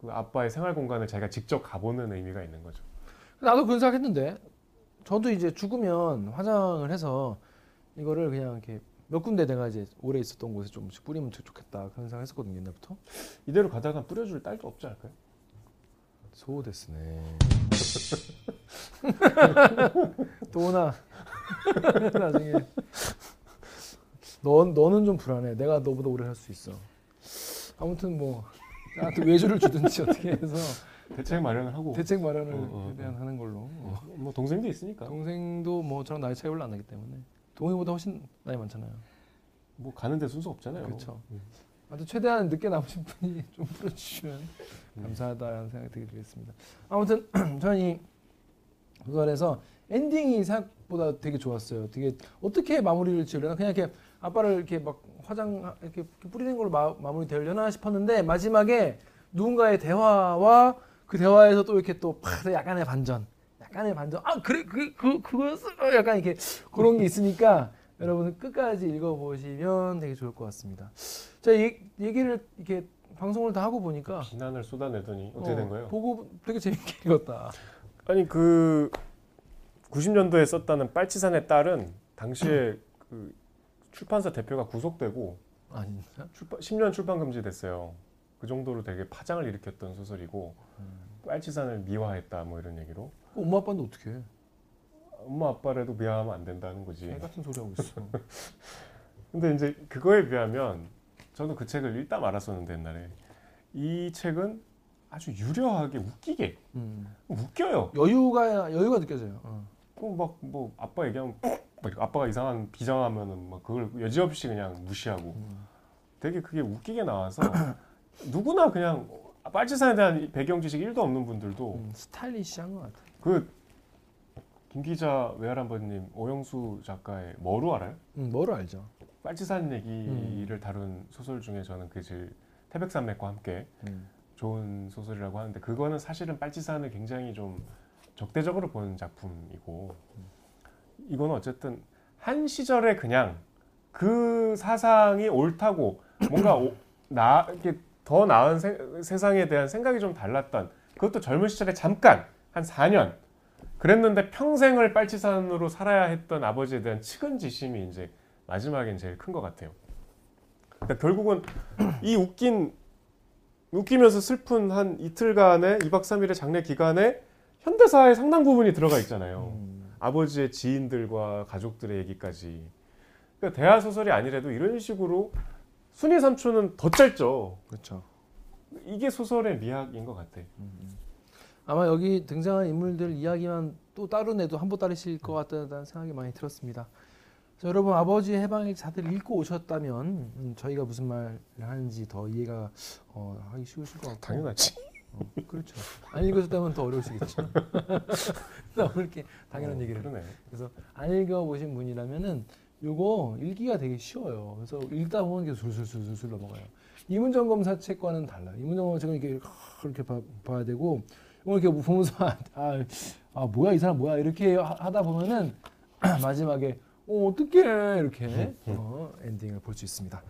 그 아빠의 생활 공간을 자기가 직접 가보는 의미가 있는 거죠. 나도 그런 생각했는데 저도 이제 죽으면 화장을 해서 이거를 그냥 이렇게 몇 군데 내가 이제 오래 있었던 곳에 좀씩 뿌리면 좋- 좋겠다 그런 생각 했었거든요 옛날부터. 이대로 가다가 뿌려줄 딸도 없지 않을까요? 소데스네. 또 오나 나중에 너 너는 좀 불안해. 내가 너보다 오래 살 수 있어. 아무튼 뭐 나한테 외주를 주든지 어떻게 해서 대책 마련을 하고 대책 마련을 어, 어, 최대한 하는 걸로. 어. 뭐 동생도 있으니까 동생도 뭐 저랑 나이 차이 별로 안 나기 때문에 동생보다 훨씬 나이 많잖아요. 뭐 가는데 순서 없잖아요. 그렇죠. 음. 아무튼 최대한 늦게 남으신 분이 좀 풀어주시면 음. 감사하다는 생각이 들게 되겠습니다. 아무튼 저는 이 그거에서 엔딩이 생각보다 되게 좋았어요. 되게 어떻게 마무리를 지으려나 그냥 이렇게 아빠를 이렇게 막 화장 이렇게 뿌리는 걸로 마, 마무리 되려나 싶었는데 마지막에 누군가의 대화와 그 대화에서 또 이렇게 또 팍, 약간의 반전, 약간의 반전. 아 그래 그 그 그거였어. 약간 이렇게 그런 게 있으니까 여러분은 끝까지 읽어보시면 되게 좋을 것 같습니다. 자, 이 얘기를 이렇게 방송을 다 하고 보니까 비난을 쏟아내더니 어떻게 어, 된 거예요? 보고 되게 재밌게 읽었다. 아니 그 90년도에 썼다는 빨치산의 딸은 당시에 그 출판사 대표가 구속되고 아 진짜? 출판, 10년 출판 금지됐어요. 그 정도로 되게 파장을 일으켰던 소설이고 빨치산을 미화했다 뭐 이런 얘기로 엄마 아빠는 어떻게 해? 엄마 아빠라도 미화하면 안 된다는 거지. 개 같은 소리 하고 있어. 근데 이제 그거에 비하면 저는 그 책을 읽다 말았었는데 옛날에 이 책은 아주 유려하게 웃기게 음. 웃겨요. 여유가 여유가 느껴져요. 어. 막뭐 아빠 얘기하면 막 아빠가 이상한 비장하면은 막 그걸 여지없이 그냥 무시하고 음. 되게 그게 웃기게 나와서 누구나 그냥 빨치산에 대한 배경 지식 1도 없는 분들도 음, 스타일리시한 것 같아. 그 김 기자 외할아버님 오영수 작가의 뭐로 알아요? 음, 뭐를 알죠? 빨치산 얘기를 다룬 소설 중에 저는 그 제일 태백산맥과 함께 음. 좋은 소설이라고 하는데 그거는 사실은 빨치산을 굉장히 좀 적대적으로 보는 작품이고 이거는 어쨌든 한 시절에 그냥 그 사상이 옳다고 뭔가 오- 나 이렇게 더 나은 세, 세상에 대한 생각이 좀 달랐던 그것도 젊은 시절에 잠깐 한 4년 그랬는데 평생을 빨치산으로 살아야 했던 아버지에 대한 측은지심이 이제 마지막엔 제일 큰 것 같아요. 그러니까 결국은 이 웃긴 웃기면서 슬픈 한 이틀간의 2박 3일의 장례 기간에 현대사의 상당 부분이 들어가 있잖아요. 음. 아버지의 지인들과 가족들의 얘기까지. 그러니까 대하 소설이 아니라도 이런 식으로 순위 삼촌은 더 짧죠. 그렇죠. 이게 소설의 미학인 것 같아. 아마 여기 등장한 인물들 이야기만 또 따로 내도 한번 따르실 것 같다는 생각이 많이 들었습니다. 자, 여러분 아버지의 해방일 다들 읽고 오셨다면 음, 저희가 무슨 말을 하는지 더 이해가 어, 하기 쉬우실 것 같고 당연하지. 어, 그렇죠. 안 읽으셨다면 더 어려우시겠죠. 너무 이렇게 당연한 어, 얘기를 그러네. 그래서 안 읽어보신 분이라면은 요거 읽기가 되게 쉬워요. 그래서 읽다 보면 계속 술술술술 넘어가요. 이문정 검사 책과는 달라요. 이문정 검사 책은 이렇게 그렇게 봐, 봐야 되고 이거 이렇게 보면서 아, 아 뭐야 이 사람 뭐야 이렇게 하- 하다 보면은 마지막에 어 어떡해 이렇게 어, 엔딩을 볼 수 있습니다.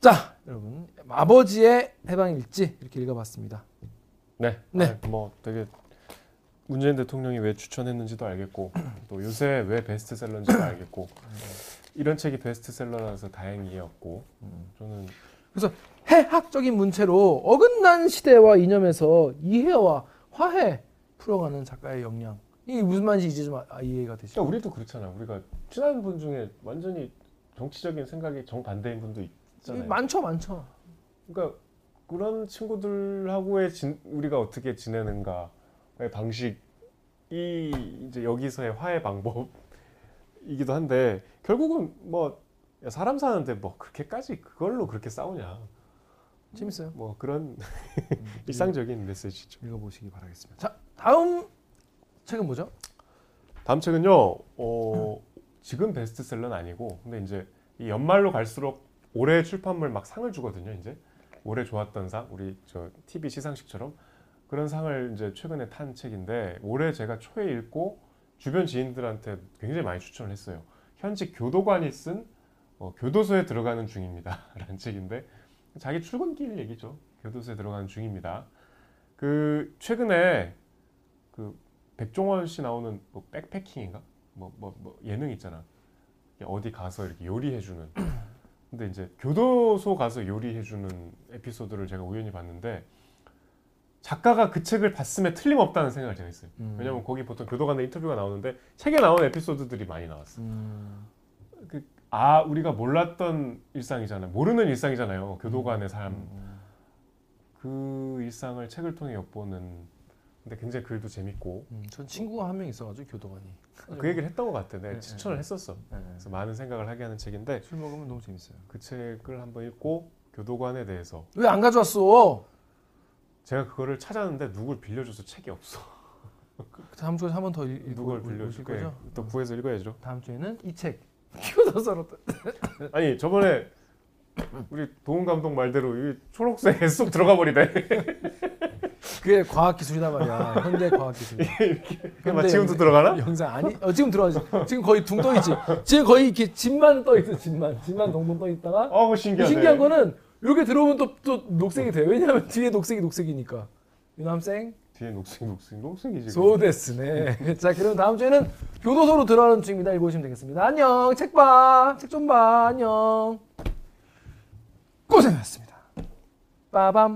자 여러분 아버지의 해방일지 이렇게 읽어봤습니다. 네. 네. 아, 뭐 되게 문재인 대통령이 왜 추천했는지도 알겠고 또 요새 왜 베스트셀러인지도 알겠고 이런 책이 베스트셀러라서 다행이었고 저는 해학적인 문체로 어긋난 시대와 이념에서 이해와 화해 풀어가는 작가의 역량. 이게 무슨 말인지 이제 좀 아- 이해가 되시죠? 그러니까 우리도 그렇잖아. 우리가 친한 분 중에 완전히 정치적인 생각이 정반대인 분도 있잖아요. 많죠, 많죠. 그러니까 그런 친구들하고의 진- 우리가 어떻게 지내는가의 방식이 이제 여기서의 화해 방법이기도 한데 결국은 뭐 야, 사람 사는데 뭐 그렇게까지 그걸로 그렇게 싸우냐 재밌어요. 뭐 그런 음, 일상적인 메시지죠. 읽어보시기 바라겠습니다. 자, 다음 책은 뭐죠? 다음 책은요. 어, 지금 베스트셀러는 아니고 근데 이제 이 연말로 갈수록 올해 출판물 막 상을 주거든요. 이제 올해 좋았던 상 우리 저 TV 시상식처럼 그런 상을 이제 최근에 탄 책인데 올해 제가 초에 읽고 주변 지인들한테 굉장히 많이 추천을 했어요. 현직 교도관이 쓴 어, 교도소에 들어가는 중입니다라는 책인데 자기 출근길 얘기죠. 교도소에 들어가는 중입니다. 그 최근에 그 백종원 씨 나오는 뭐 백패킹인가 뭐뭐 뭐 예능 있잖아 어디 가서 이렇게 요리해주는 근데 이제 교도소 가서 요리해주는 에피소드를 제가 우연히 봤는데 작가가 그 책을 봤음에 틀림없다는 생각을 제가 했어요 음. 왜냐면 거기 보통 교도관의 인터뷰가 나오는데 책에 나온 에피소드들이 많이 나왔어 음, 아 우리가 몰랐던 일상이잖아요 모르는 일상이잖아요 교도관의 삶 음, 그 일상을 책을 통해 엿보는 근데 굉장히 글도 재밌고 음, 전 친구가 한 명 있어가지고 교도관이. 그 얘기를 했던 것 같아 내가 네, 추천을 네. 했었어 네, 네. 그래서 많은 생각을 하게 하는 책인데 술 먹으면 너무 재밌어요. 그 책을 한번 읽고 교도관에 대해서 왜 안 가져왔어? 제가 그거를 찾았는데 누굴 빌려줘서 책이 없어. 다음 주에 한 번 더 읽고 누굴 빌려줄? 거죠? 또 구해서 읽어야죠. 다음 주에는 이 책. 또- 아니 저번에 우리 도훈 감독 말대로 이 초록색에 쏙 들어가 버리네. 그게 과학 기술이단 말이야. 현대 과학 기술. 막 지금도 들어가나? 영상 아니? 어, 지금 들어가지. 지금 거의 둥 떠 있지. 지금 거의 이렇게 집만 떠 있어. 집만. 집만 동동 떠 있다가 어, 그 신기하네. 신기한 거는 이렇게 들어오면 또, 또 녹색이 돼요. 왜냐하면 뒤에 녹색이 녹색이니까. 유남생 뒤에 녹색, 녹색, 녹색이지. 소데스네. 자, 그럼 다음 주에는 교도소로 들어가는 중입니다. 읽어보시면 되겠습니다. 안녕. 책 봐. 책 좀 봐. 안녕. 고생하셨습니다. 빠밤.